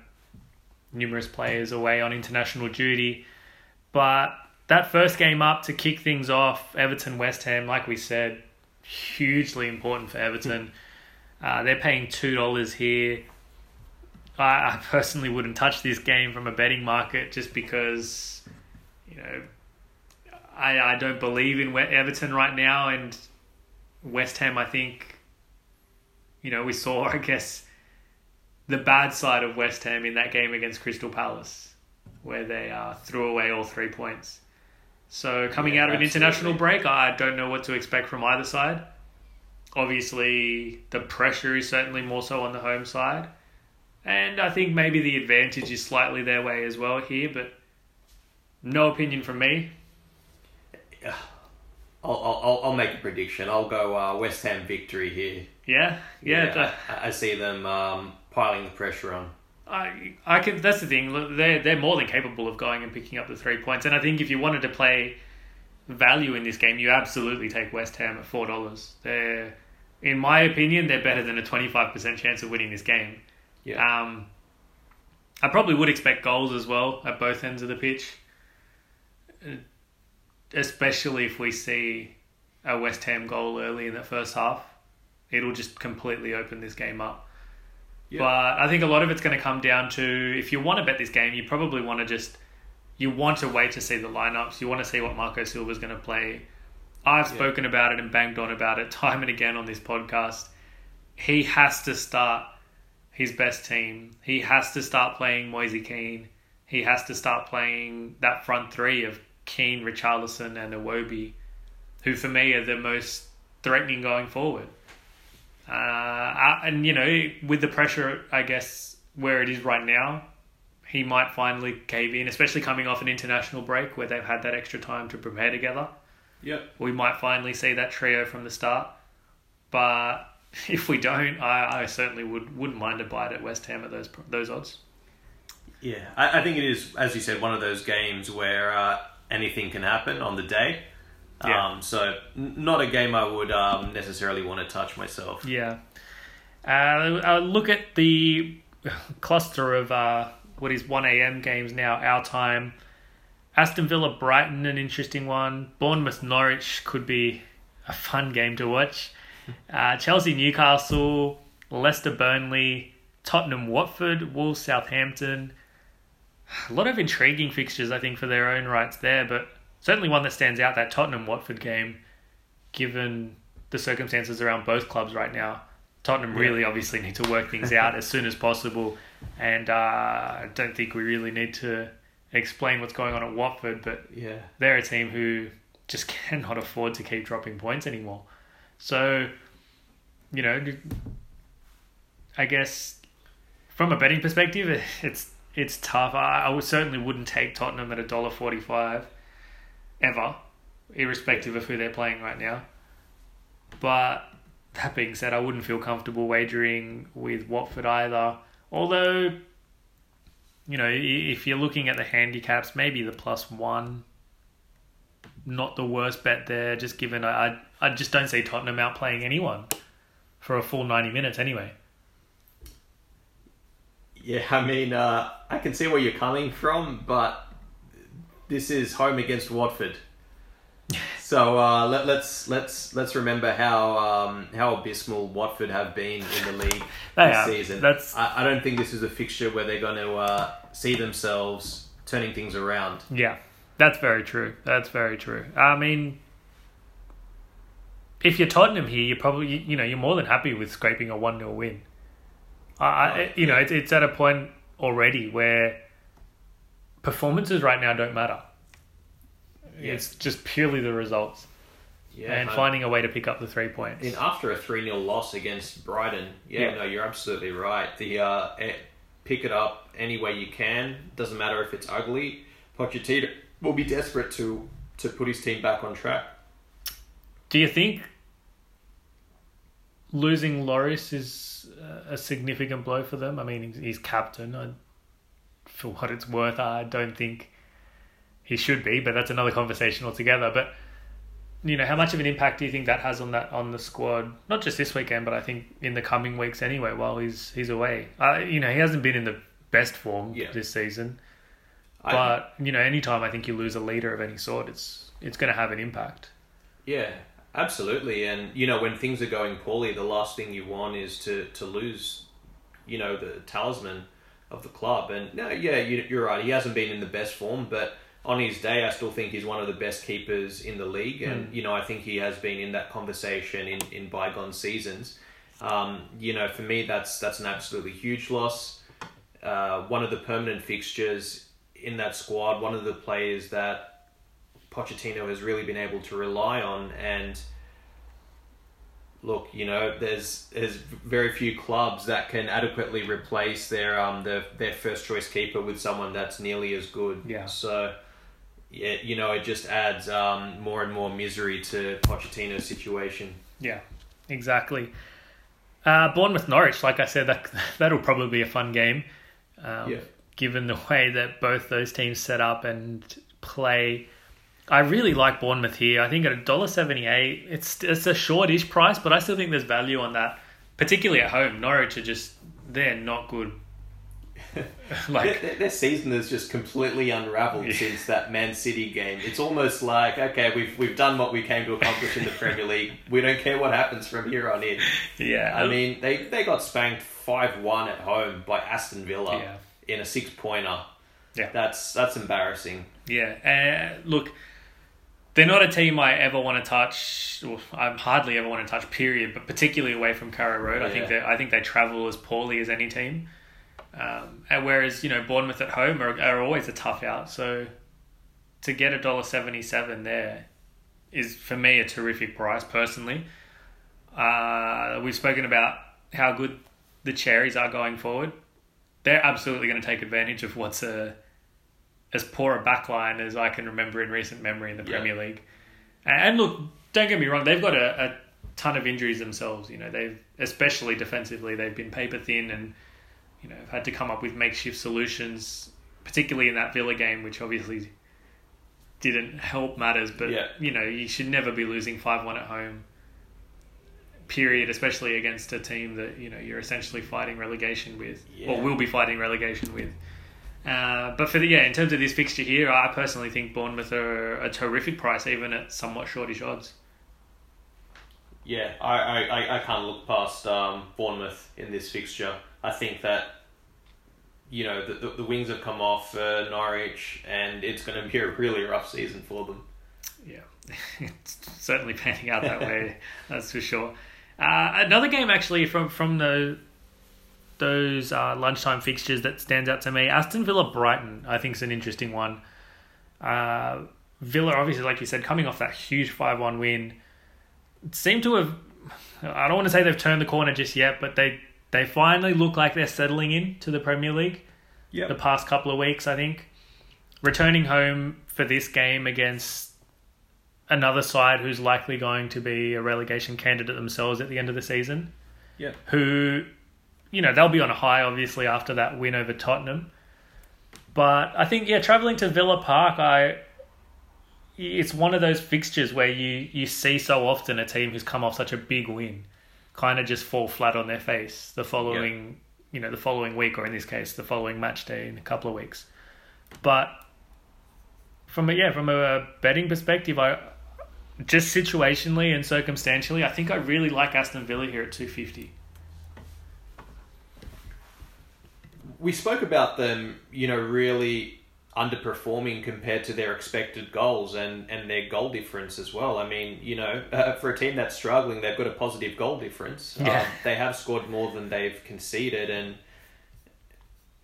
numerous players away on international duty. But that first game up to kick things off, Everton West Ham, like we said, hugely important for Everton. Uh, they're paying two dollars here. I, I personally wouldn't touch this game from a betting market just because, you know, I I don't believe in Everton right now, and West Ham. I think, you know, we saw I guess the bad side of West Ham in that game against Crystal Palace, where they uh, threw away all three points. So coming Yeah, out of an absolutely. international break, I don't know what to expect from either side. Obviously, the pressure is certainly more so on the home side. And I think maybe the advantage is slightly their way as well here, but no opinion from me. I'll, I'll, I'll- I'll make a prediction. I'll go uh, West Ham victory here. Yeah, yeah. the- I, I see them um, piling the pressure on. I, I can. That's the thing. look, They're they're more than capable of going and picking up the three points. And I think if you wanted to play value in this game, you absolutely take West Ham at four dollars. They're, in my opinion, they're better than a twenty five percent chance of winning this game. Yeah. Um, I probably would expect goals as well at both ends of the pitch, especially if we see a West Ham goal early in the first half. It'll just completely open this game up. Yeah. But I think a lot of it's going to come down to if you want to bet this game, you probably want to just you want to wait to see the lineups. You want to see what Marco Silva is going to play. I've Yeah. spoken about it and banged on about it time and again on this podcast. He has to start his best team. He has to start playing Moise Kean. He has to start playing that front three of Kean, Richarlison, and Iwobi, who for me are the most threatening going forward. Uh, uh, and you know, with the pressure, I guess where it is right now, he might finally cave in, especially coming off an international break where they've had that extra time to prepare together. Yep. We might finally see that trio from the start. But if we don't, I, I certainly would wouldn't mind a bite at West Ham at those those odds. Yeah, I, I think it is, as you said, one of those games where uh, anything can happen on the day. Yeah. Um, so, n- not a game I would um, necessarily want to touch myself. Yeah. Uh, uh, look at the cluster of uh, what is 1 a.m. games now, our time. Aston Villa Brighton, an interesting one. Bournemouth Norwich could be a fun game to watch. Uh, Chelsea Newcastle, Leicester Burnley, Tottenham Watford, Wolves Southampton. A lot of intriguing fixtures, I think, for their own rights there, but certainly one that stands out that Tottenham Watford game, given the circumstances around both clubs right now. Tottenham Yeah. really obviously need to work things out as soon as possible, and uh, I don't think we really need to explain what's going on at Watford, but Yeah. they're a team who just cannot afford to keep dropping points anymore. So, you know, I guess from a betting perspective, it's it's tough. I, I would certainly wouldn't take Tottenham at a dollar forty-five ever, irrespective of who they're playing right now. But that being said, I wouldn't feel comfortable wagering with Watford either. Although, you know, if you're looking at the handicaps, maybe the plus one, not the worst bet there. Just given I, I, just don't see Tottenham outplaying anyone for a full ninety minutes anyway. Yeah, I mean, uh, I can see where you're coming from, but this is home against Watford. So uh, let, let's let's let's remember how um, how abysmal Watford have been in the league this have. season. That's- I, I don't think this is a fixture where they're going to uh, see themselves turning things around. Yeah, that's very true. That's very true. I mean, if you're Tottenham here, you're probably you know you're more than happy with scraping a one 0 win. I, I you know it's it's at a point already where performances right now don't matter. Yeah. It's just purely the results Yeah, and finding a way to pick up the three points. In after a 3 0 loss against Brighton, yeah, Yeah. no, you're absolutely right. The uh, eh, pick it up any way you can. Doesn't matter if it's ugly. Pochettino will be desperate to to put his team back on track. Do you think losing Lloris is uh, a significant blow for them. I mean, he's, he's captain. I, for what it's worth, I don't think he should be, but that's another conversation altogether. But you know, how much of an impact do you think that has on that on the squad? Not just this weekend, but I think in the coming weeks anyway. While he's he's away, uh, you know, he hasn't been in the best form Yeah. this season. I- But you know, anytime I think you lose a leader of any sort, it's it's going to have an impact. Yeah, absolutely. And you know, when things are going poorly, the last thing you want is to to lose, you know, the talisman of the club. And no, yeah, you, you're right. He hasn't been in the best form, but on his day, I still think he's one of the best keepers in the league. And you know, I think he has been in that conversation in in bygone seasons. Um, you know, for me, that's that's an absolutely huge loss. Uh, one of the permanent fixtures in that squad, one of the players that Pochettino has really been able to rely on. And look, you know, there's there's very few clubs that can adequately replace their um their, their first choice keeper with someone that's nearly as good. Yeah. So. Yeah, you know, it just adds um, more and more misery to Pochettino's situation. Yeah, exactly. Uh, Bournemouth Norwich, like I said, that that'll probably be a fun game. Um, Yeah. Given the way that both those teams set up and play, I really like Bournemouth here. I think at a dollar seventy eight, it's it's a shortish price, but I still think there's value on that, particularly at home. Norwich are just they're not good. like their, their season has just completely unraveled Yeah. since that Man City game. It's almost like okay, we've we've done what we came to accomplish in the Premier League. We don't care what happens from here on in. yeah, I mean, they they got spanked five one at home by Aston Villa Yeah. in a six pointer. Yeah. that's that's embarrassing. Yeah, uh, look, they're not a team I ever want to touch. Or I hardly ever want to touch. Period. But particularly away from Carrow Road, I think Yeah. that I think they travel as poorly as any team. Um, and whereas you know Bournemouth at home are, are always a tough out. So to get a dollar seventy seven there is for me a terrific price personally. Uh, we've spoken about how good the cherries are going forward. They're absolutely going to take advantage of what's a as poor a backline as I can remember in recent memory in the Yeah. Premier League. And look, don't get me wrong, they've got a, a ton of injuries themselves. You know, they've especially defensively, they've been paper thin and you know have had to come up with makeshift solutions, particularly in that Villa game, which obviously didn't help matters. But Yeah. you know, you should never be losing five one at home. Period, especially against a team that you know you're essentially fighting relegation with, Yeah. or will be fighting relegation with. Uh, but for the yeah, in terms of this fixture here, I personally think Bournemouth are a terrific price, even at somewhat shortish odds. Yeah, I, I, I- can't look past um, Bournemouth in this fixture. I think that, you know, the, the, the wings have come off uh, Norwich, and it's going to be a really rough season for them. Yeah, it's certainly panning out that way. That's for sure. Uh, another game actually from from the those uh, lunchtime fixtures that stands out to me. Aston Villa Brighton, I think, is an interesting one. Uh, Villa, obviously, like you said, coming off that huge five one win, seem to have. I don't want to say they've turned the corner just yet, but they they finally look like they're settling in to the Premier League the past couple of weeks, I think. Returning home for this game against another side who's likely going to be a relegation candidate themselves at the end of the season. Yeah. Who, you know, they'll be on a high, obviously, after that win over Tottenham. But I think, yeah, travelling to Villa Park, I. It's one of those fixtures where you, you see so often a team who's come off such a big win kind of just fall flat on their face the following you know the following week or in this case the following match day in a couple of weeks but from a yeah from a betting perspective i just situationally and circumstantially i think i really like aston villa here at 250 We spoke about them, you know, really underperforming compared to their expected goals and, and their goal difference as well. I mean, you know, uh, for a team that's struggling, they've got a positive goal difference. Yeah. Um, they have scored more than they've conceded, and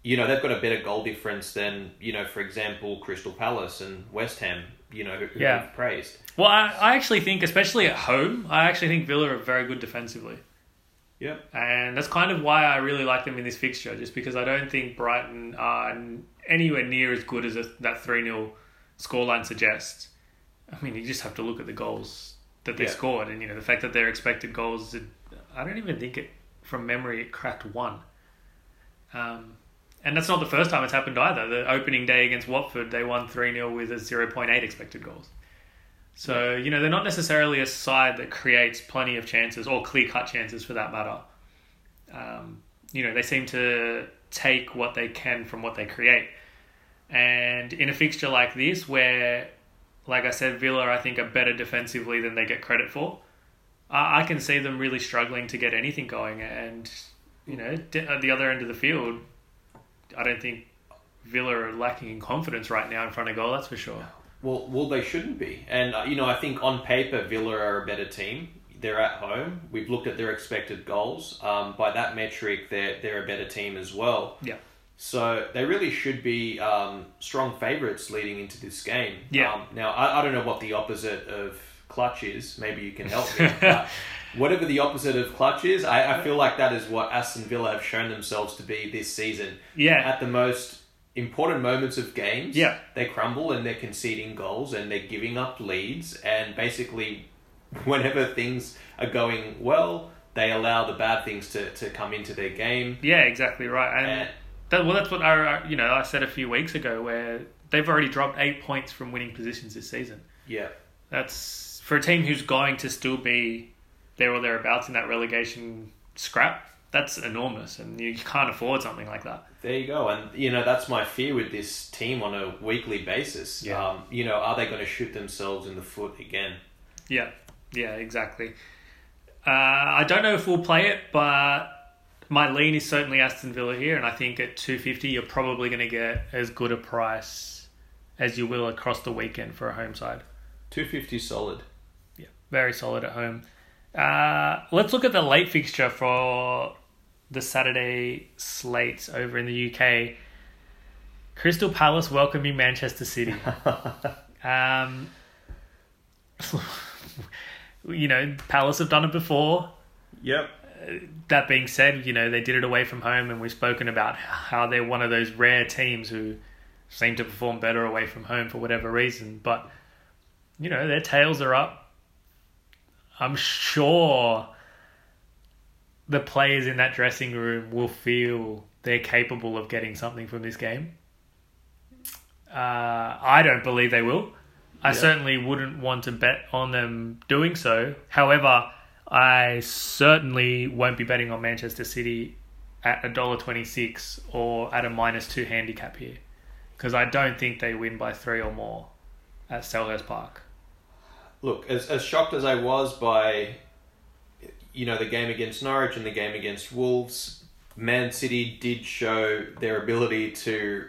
you know they've got a better goal difference than you know, for example, Crystal Palace and West Ham. You know, who, who Yeah. we've praised. well I, I actually think especially at home i actually think villa are very good defensively Yep. and that's kind of why I really like them in this fixture, just because I don't think Brighton are anywhere near as good as a, that 3 0 scoreline suggests. I mean, you just have to look at the goals that they Yeah. scored, and you know the fact that their expected goals I don't even think it from memory it cracked one. Um, and that's not the first time it's happened either. The opening day against Watford, they won 3 0 with a 0.8 expected goals. So, you know, they're not necessarily a side that creates plenty of chances or clear cut chances for that matter. Um, you know, they seem to take what they can from what they create. And in a fixture like this, where, like I said, Villa, I think, are better defensively than they get credit for, I, I can see them really struggling to get anything going. And, you know, at the other end of the field, I don't think Villa are lacking in confidence right now in front of goal, that's for sure. Well, well, they shouldn't be. And, uh, you know, I think on paper, Villa are a better team. They're at home. We've looked at their expected goals. Um, by that metric, they're, they're a better team as well. Yeah. So they really should be um, strong favourites leading into this game. Yeah. Um, now, I, I don't know what the opposite of clutch is. Maybe you can help me. whatever the opposite of clutch is, I, I feel like that is what Aston Villa have shown themselves to be this season. Yeah. At the most important moments of games, Yeah. they crumble and they're conceding goals and they're giving up leads. And basically, whenever things are going well, they allow the bad things to, to come into their game. Yeah, exactly right. And And that, well, that's what I, you know, I said a few weeks ago where they've already dropped eight points from winning positions this season. yeah, That's for a team who's going to still be there or thereabouts in that relegation scrap. That's enormous, and you can't afford something like that. There you go, and you know that's my fear with this team on a weekly basis. Yeah. Um, you know, are they going to shoot themselves in the foot again? Yeah, yeah, exactly. Uh, I don't know if we'll play it, but my lean is certainly Aston Villa here, and I think at two fifty you're probably going to get as good a price as you will across the weekend for a home side. Two fifty solid. Yeah, very solid at home. Uh, let's look at the late fixture for the Saturday slates over in the UK. Crystal Palace welcoming Manchester City. Um, you know, Palace have done it before. Yep. That being said, you know, they did it away from home, and we've spoken about how they're one of those rare teams who seem to perform better away from home for whatever reason. But, you know, their tails are up. I'm sure the players in that dressing room will feel they're capable of getting something from this game. Uh, I don't believe they will. I Yeah. certainly wouldn't want to bet on them doing so. However, I certainly won't be betting on Manchester City at a dollar twenty six or at a minus two handicap here, because I don't think they win by three or more at Selhurst Park. Look, as as shocked as I was by, you know, the game against Norwich and the game against Wolves, Man City did show their ability to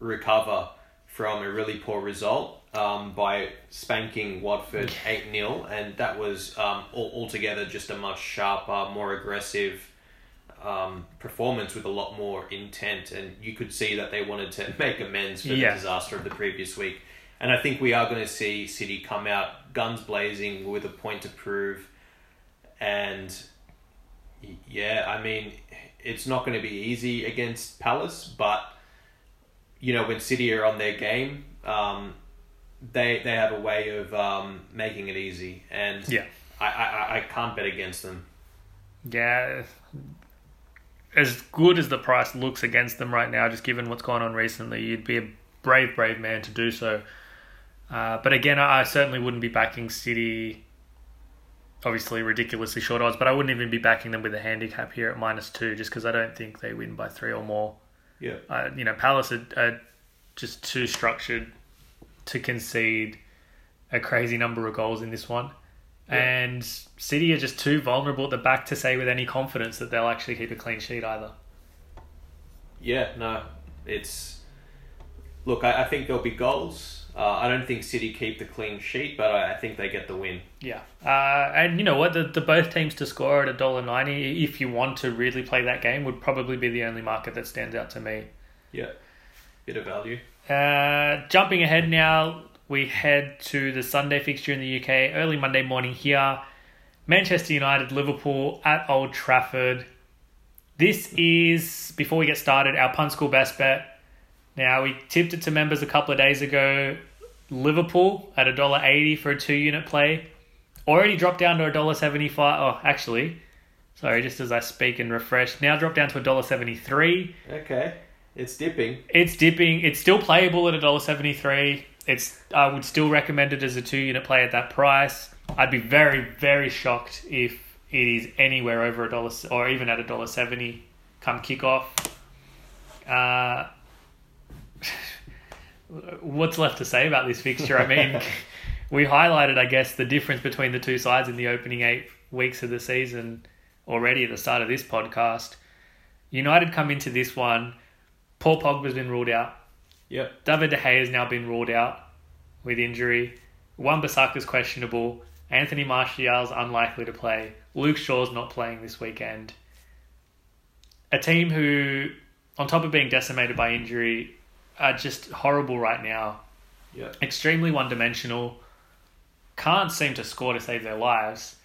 recover from a really poor result um, by spanking Watford 8 0, and that was um, all, altogether just a much sharper, more aggressive um, performance with a lot more intent, and you could see that they wanted to make amends for Yeah. the disaster of the previous week. And I think we are going to see City come out guns blazing with a point to prove. And yeah, I mean, it's not going to be easy against Palace, but you know, when City are on their game, um, they they have a way of um, making it easy, and Yeah. I, I, I can't bet against them. Yeah, as good as the price looks against them right now, just given what's gone on recently, you'd be a brave, brave man to do so. Uh, but again, I I certainly wouldn't be backing City. Obviously, ridiculously short odds, but I wouldn't even be backing them with a handicap here at minus two, just because I don't think they win by three or more. Yeah. Uh, you know, Palace are, are just too structured to concede a crazy number of goals in this one. Yeah. And City are just too vulnerable at the back to say with any confidence that they'll actually keep a clean sheet either. Yeah, no, it's. Look, I, I think there'll be goals. Uh, I don't think City keep the clean sheet, but I, I think they get the win. Yeah. Uh, and you know what? The, the both teams to score at a dollar ninety, if you want to really play that game, would probably be the only market that stands out to me. Yeah, bit of value. Uh, jumping ahead now, we head to the Sunday fixture in the UK, early Monday morning here. Manchester United, Liverpool at Old Trafford. This is, before we get started, our Punt School best bet. Now, we tipped it to members a couple of days ago. Liverpool at $1.80 for a two unit play. Already dropped down to $1.75. Oh, actually, Sorry, just as I speak and refresh. Now dropped down to $1.73. Okay, it's dipping. It's dipping. It's still playable at $1.73. It's I would still recommend it as a two unit play at that price. I'd be very, very shocked if it is anywhere over a dollar or even at a dollar seventy come kickoff. Uh, what's left to say about this fixture? I mean, we highlighted, I guess, the difference between the two sides in the opening eight weeks of the season already at the start of this podcast. United come into this one. Paul Pogba's been ruled out. Yep. David De Gea has now been ruled out with injury. Wan Bissaka's questionable. Anthony Martial's unlikely to play. Luke Shaw's not playing this weekend. A team who, on top of being decimated by injury, are just horrible right now. Yep. Extremely one dimensional. Can't seem to score to save their lives.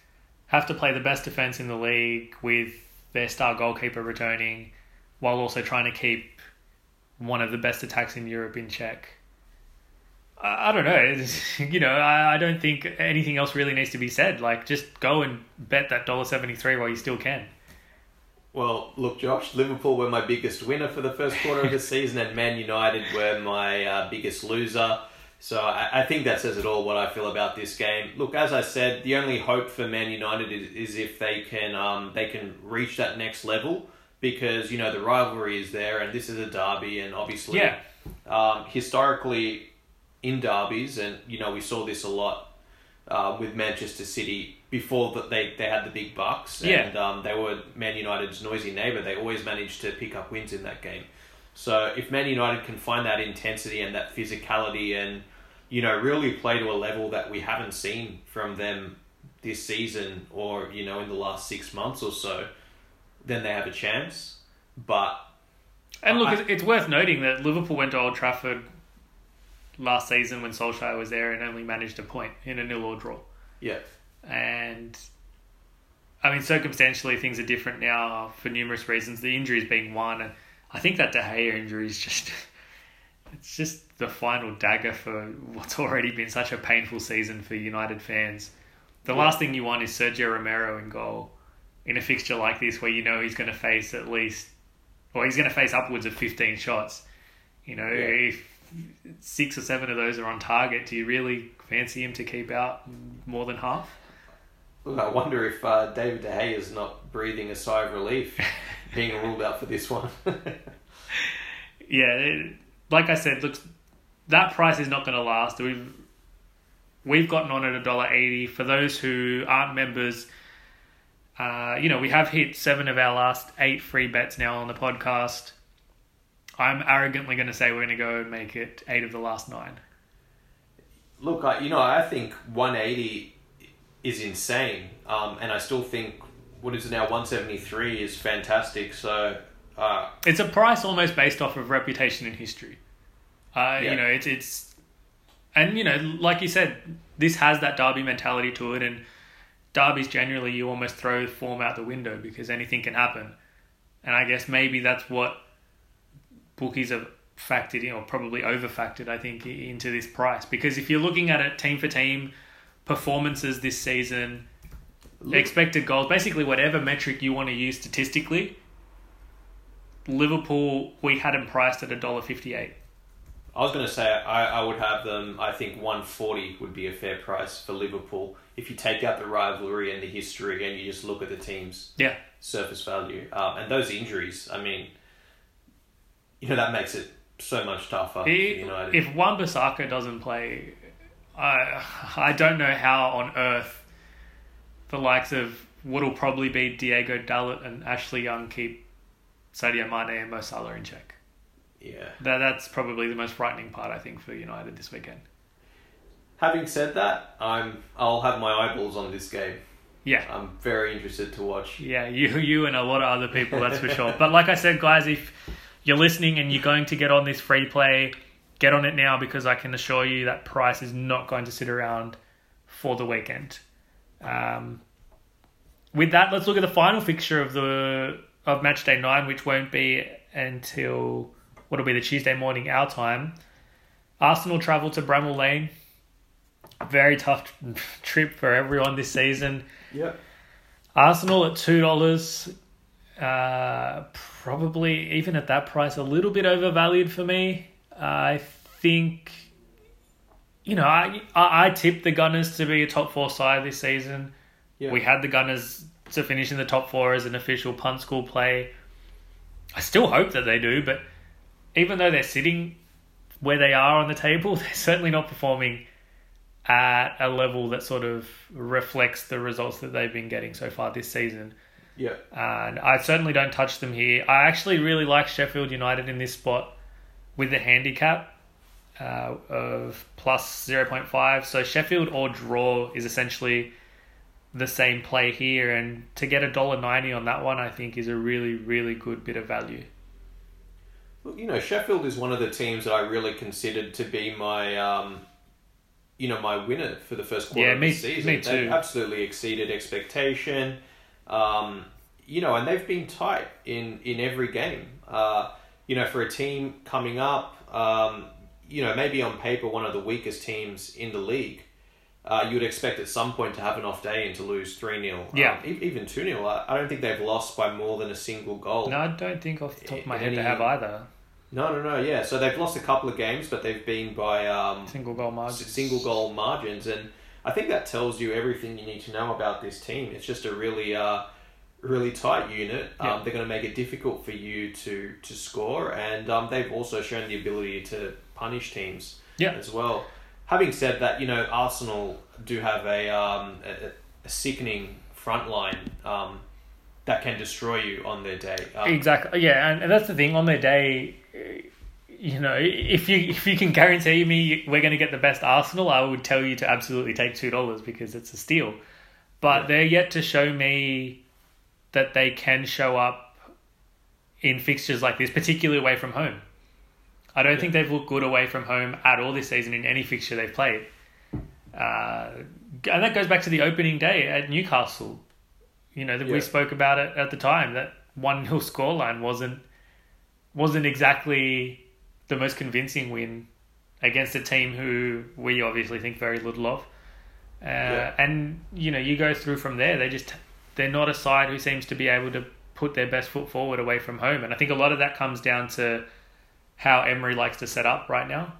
Have to play the best defense in the league with their star goalkeeper returning, while also trying to keep one of the best attacks in Europe in check. I, I don't know. You know, I, I don't think anything else really needs to be said. Like, just go and bet that dollar seventy three while you still can. Well, look, Josh, Liverpool were my biggest winner for the first quarter of the season, and Man United were my uh, biggest loser. So I, I think that says it all what I feel about this game. Look, as I said, the only hope for Man United is, is if they can um, they can reach that next level because you know the rivalry is there, and this is a derby, and obviously, Yeah. um, historically in derbies, and you know we saw this a lot uh, with Manchester City before that they, they had the big bucks, Yeah. and um, they were Man United's noisy neighbour. They always managed to pick up wins in that game. So if Man United can find that intensity and that physicality, and you know really play to a level that we haven't seen from them this season, or you know in the last six months or so, then they have a chance. But And look, I- it's, it's worth noting that Liverpool went to Old Trafford last season when Solskjaer was there and only managed a point in a nil or draw. yeah, And I mean, circumstantially, things are different now for numerous reasons. The injuries being one, and I think that De Gea injury is just. It's just the final dagger for what's already been such a painful season for United fans. The Yeah. last thing you want is Sergio Romero in goal in a fixture like this where you know he's going to face at least, or he's going to face upwards of 15 shots. You know, Yeah. if six or seven of those are on target, do you really fancy him to keep out more than half? Look, I wonder if uh, David De Gea is not breathing a sigh of relief being ruled out for this one. Yeah, it, like I said, looks that price is not going to last. We've we've gotten on at a dollar eighty. For those who aren't members, uh, you know we have hit seven of our last eight free bets now on the podcast. I'm arrogantly going to say we're going to go and make it eight of the last nine. Look, I, you know, I think 180 is insane, um, and I still think what is it now 173 is fantastic. So, uh, It's a price almost based off of reputation and history. Uh, Yeah. You know, it's it's, and you know, like you said, this has that derby mentality to it, and derbies generally you almost throw form out the window because anything can happen, and I guess maybe that's what bookies have factored in, or probably over factored, I think, into this price because if you're looking at it team for team performances this season, look, expected goals, basically whatever metric you want to use statistically. Liverpool, we had them priced at a dollar fifty-eight. I was going to say I, I would have them. I think 140 would be a fair price for Liverpool if you take out the rivalry and the history, and you just look at the team's Yeah, surface value um, and those injuries. I mean, you know that makes it so much tougher for If- United. if Wan Bissaka doesn't play, I I don't know how on earth the likes of what'll probably be Diego Dalot and Ashley Young keep Sadio Mane and Mo Salah in check. yeah. That that's probably the most frightening part I think for United this weekend. Having said that, I'm I'll have my eyeballs on this game. Yeah. I'm very interested to watch. Yeah, you, you, and a lot of other people, that's for sure. But like I said, guys, if you're listening and you're going to get on this free play, get on it now because I can assure you that price is not going to sit around for the weekend. Um, with that, let's look at the final fixture of the of match day nine, which won't be until what'll be the Tuesday morning our time. Arsenal travel to Bramall Lane. Very tough trip for everyone this season. Yep. Arsenal at two dollars, uh, probably even at that price, a little bit overvalued for me. I think, you know, I I, I tipped the Gunners to be a top four side this season. Yeah. We had the Gunners to finish in the top four as an official punt school play. I still hope that they do, but even though they're sitting where they are on the table, they're certainly not performing at a level that sort of reflects the results that they've been getting so far this season. Yeah. And I certainly don't touch them here. I actually really like Sheffield United in this spot with the handicap uh, of plus 0.5. So Sheffield or draw is essentially the same play here. And to get a dollar ninety on that one, I think is a really, really good bit of value. Look, you know, Sheffield is one of the teams that I really considered to be my, um, you know, my winner for the first quarter Yeah, of the season. me They've absolutely exceeded expectation. Um, you know, and they've been tight in in every game. Uh, you know, for a team coming up, um, you know, maybe on paper one of the weakest teams in the league. Uh, you would expect at some point to have an off day and to lose 3 0. Yeah. Um, even 2 0. I don't think they've lost by more than a single goal. No, I don't think off the top of my head they have either. No, no, no. Yeah, so they've lost a couple of games, but they've been by um, Single goal margin. single goal margins, and I think that tells you everything you need to know about this team. It's just a really, uh, really tight unit. Um, Yeah. They're going to make it difficult for you to to score, and um, they've also shown the ability to punish teams Yeah. as well. Having said that, you know Arsenal do have a um, a, a sickening front line um, that can destroy you on their day. Um, Exactly. Yeah, and, and that's the thing. On their day, eh, you know, if you if you can guarantee me we're going to get the best Arsenal, I would tell you to absolutely take two dollars because it's a steal. But Yeah. they're yet to show me that they can show up in fixtures like this, particularly away from home. I don't think they've looked good away from home at all this season in any fixture they've played. Uh, and that goes back to the opening day at Newcastle. You know, that Yeah. we spoke about it at the time that one 0 scoreline wasn't wasn't exactly the most convincing win against a team who we obviously think very little of. Uh, Yeah. And you know, you go through from there. They just they're not a side who seems to be able to put their best foot forward away from home. And I think a lot of that comes down to how Emery likes to set up right now.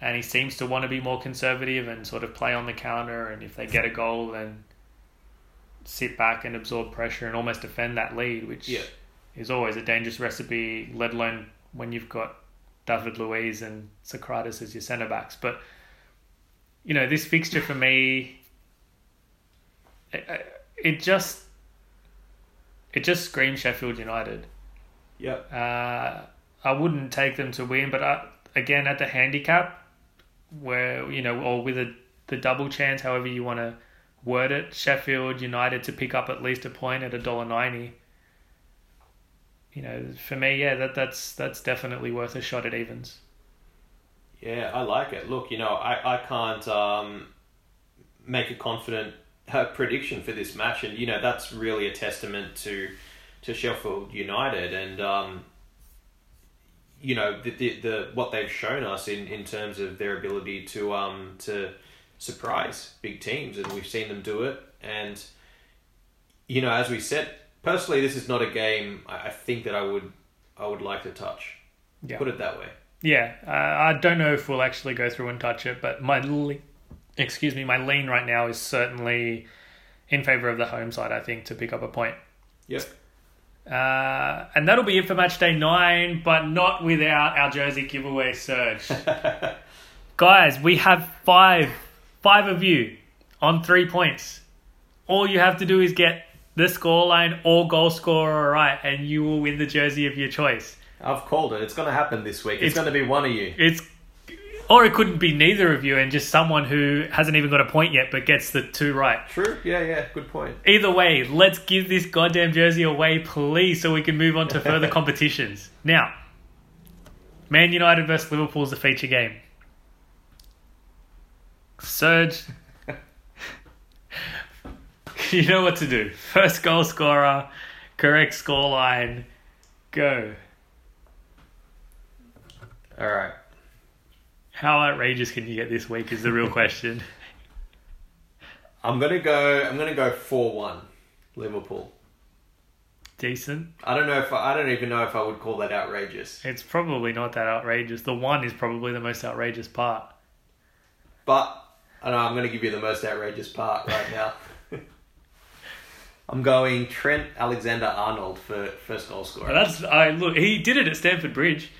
And he seems to want to be more conservative and sort of play on the counter. And if they get a goal, then sit back and absorb pressure and almost defend that lead, which Yeah. is always a dangerous recipe, let alone when you've got David Luiz and Sokratis as your centre backs. But, you know, this fixture for me, it, it just. It just screams Sheffield United. yeah. Uh, I wouldn't take them to win, but I, again at the handicap, where you know, or with a the double chance, however you want to word it, Sheffield United to pick up at least a point at a dollar ninety. You know, for me, yeah, that that's that's definitely worth a shot at evens. Yeah, I like it. Look, you know, I, I can't um, make a confident uh, prediction for this match, and you know that's really a testament to to Sheffield United and um, you know the, the the what they've shown us in, in terms of their ability to um to surprise big teams, and we've seen them do it. And you know, as we said, personally, this is not a game I, I think that I would I would like to touch. Yeah. Put it that way. Yeah, uh, I don't know if we'll actually go through and touch it, but my excuse me, my lean right now is certainly in favor of the home side. I think to pick up a point. Yep. Uh, and that'll be it for match day nine, but not without our jersey giveaway surge. Guys, we have five, five of you on three points. All you have to do is get the scoreline or goal scorer right, and you will win the jersey of your choice. I've called it. It's going to happen this week. It's, It's- going to be one of you. It's, or it couldn't be neither of you, and just someone who hasn't even got a point yet, but gets the two right. True. Yeah, yeah. Good point. Either way, let's give this goddamn jersey away, please, so we can move on to further competitions. Now, Man United versus Liverpool is the feature game. Surge, you know what to do. First goal scorer, correct scoreline, go. All right. How outrageous can you get this week is the real question. I'm gonna go. I'm gonna go four one, Liverpool. Decent. I don't know if I, I don't even know if I would call that outrageous. It's probably not that outrageous. The one is probably the most outrageous part. But I know I'm going to give you the most outrageous part right now. I'm going Trent Alexander Arnold for first goal scorer. That's I look. He did it at Stamford Bridge.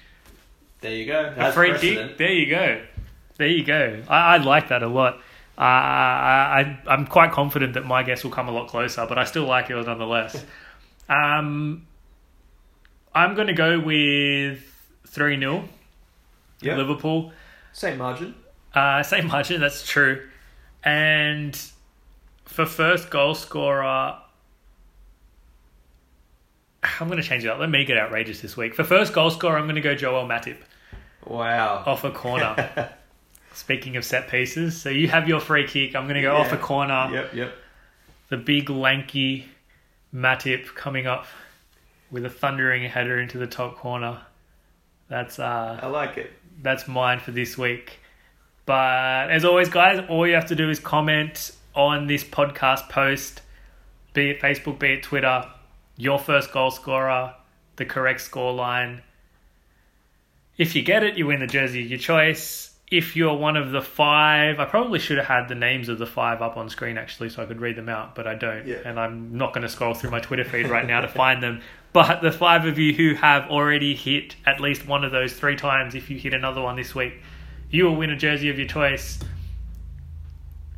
There you go. A free precedent. kick. There you go. There you go. I, I like that a lot. Uh, I, I I'm quite confident that my guess will come a lot closer, but I still like it nonetheless. um, I'm going to go with three 0 Yep. Liverpool. Same margin. Uh, same margin, that's true. And for first goal scorer, I'm going to change it up. Let me get outrageous this week. For first goal scorer, I'm going to go Joel Matip Wow. off a corner. Speaking of set pieces, so you have your free kick. I'm going to go off a corner. Yep, yep. The big lanky Matip coming up with a thundering header into the top corner. That's uh I like it. that's mine for this week. But as always, guys, all you have to do is comment on this podcast post, be it Facebook, be it Twitter, your first goal scorer, the correct score line. If you get it, you win the jersey of your choice. If you're one of the five, I probably should have had the names of the five up on screen actually so I could read them out, but I don't. Yeah. And I'm not going to scroll through my Twitter feed right now to find them. But the five of you who have already hit at least one of those three times, if you hit another one this week, you will win a jersey of your choice.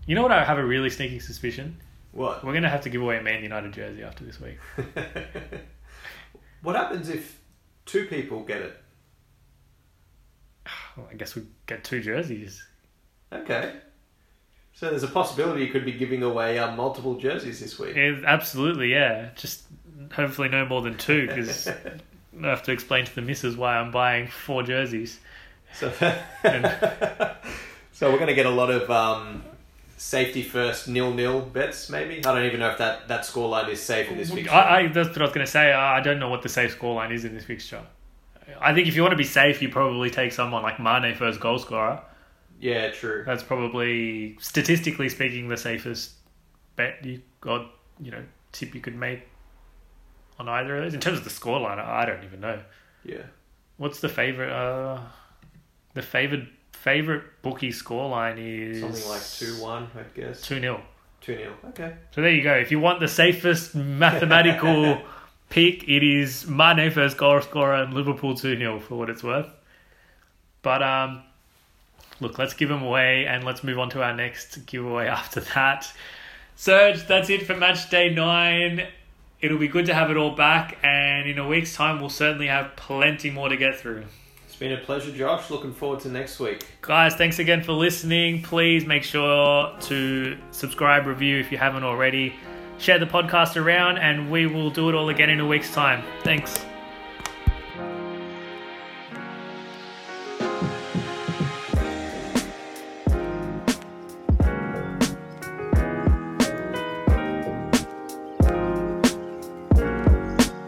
You know what? I have a really sneaking suspicion. What? We're going to have to give away a Man United jersey after this week. what happens if two people get it? Well, I guess we get two jerseys. Okay. So there's a possibility you could be giving away um, multiple jerseys this week. Yeah, absolutely, yeah. Just hopefully no more than two because I have to explain to the missus why I'm buying four jerseys. So, so we're going to get a lot of um, safety first nil nil bets. Maybe I don't even know if that that scoreline is safe in this fixture. I, I, that's what I was going to say. I don't know what the safe scoreline is in this fixture. I think if you want to be safe, you probably take someone like Mane first goal scorer. yeah, true. That's probably, statistically speaking, the safest bet you got, you know, tip you could make on either of those. In terms of the scoreline, I I don't even know. Yeah. What's the favorite? Uh, the favorite favorite bookie scoreline is Something like two one, I guess. two 0 Two nil. Okay. So there you go. If you want the safest mathematical pick, it is Mane first goal scorer and Liverpool two 0 for what it's worth. But um, look, let's give them away and let's move on to our next giveaway after that. Serge, that's it for match day nine. It'll be good to have it all back, and in a week's time, we'll certainly have plenty more to get through. Been a pleasure, Josh. Looking forward to next week. Guys, thanks again for listening. Please make sure to subscribe, review if you haven't already. Share the podcast around, and we will do it all again in a week's time. Thanks.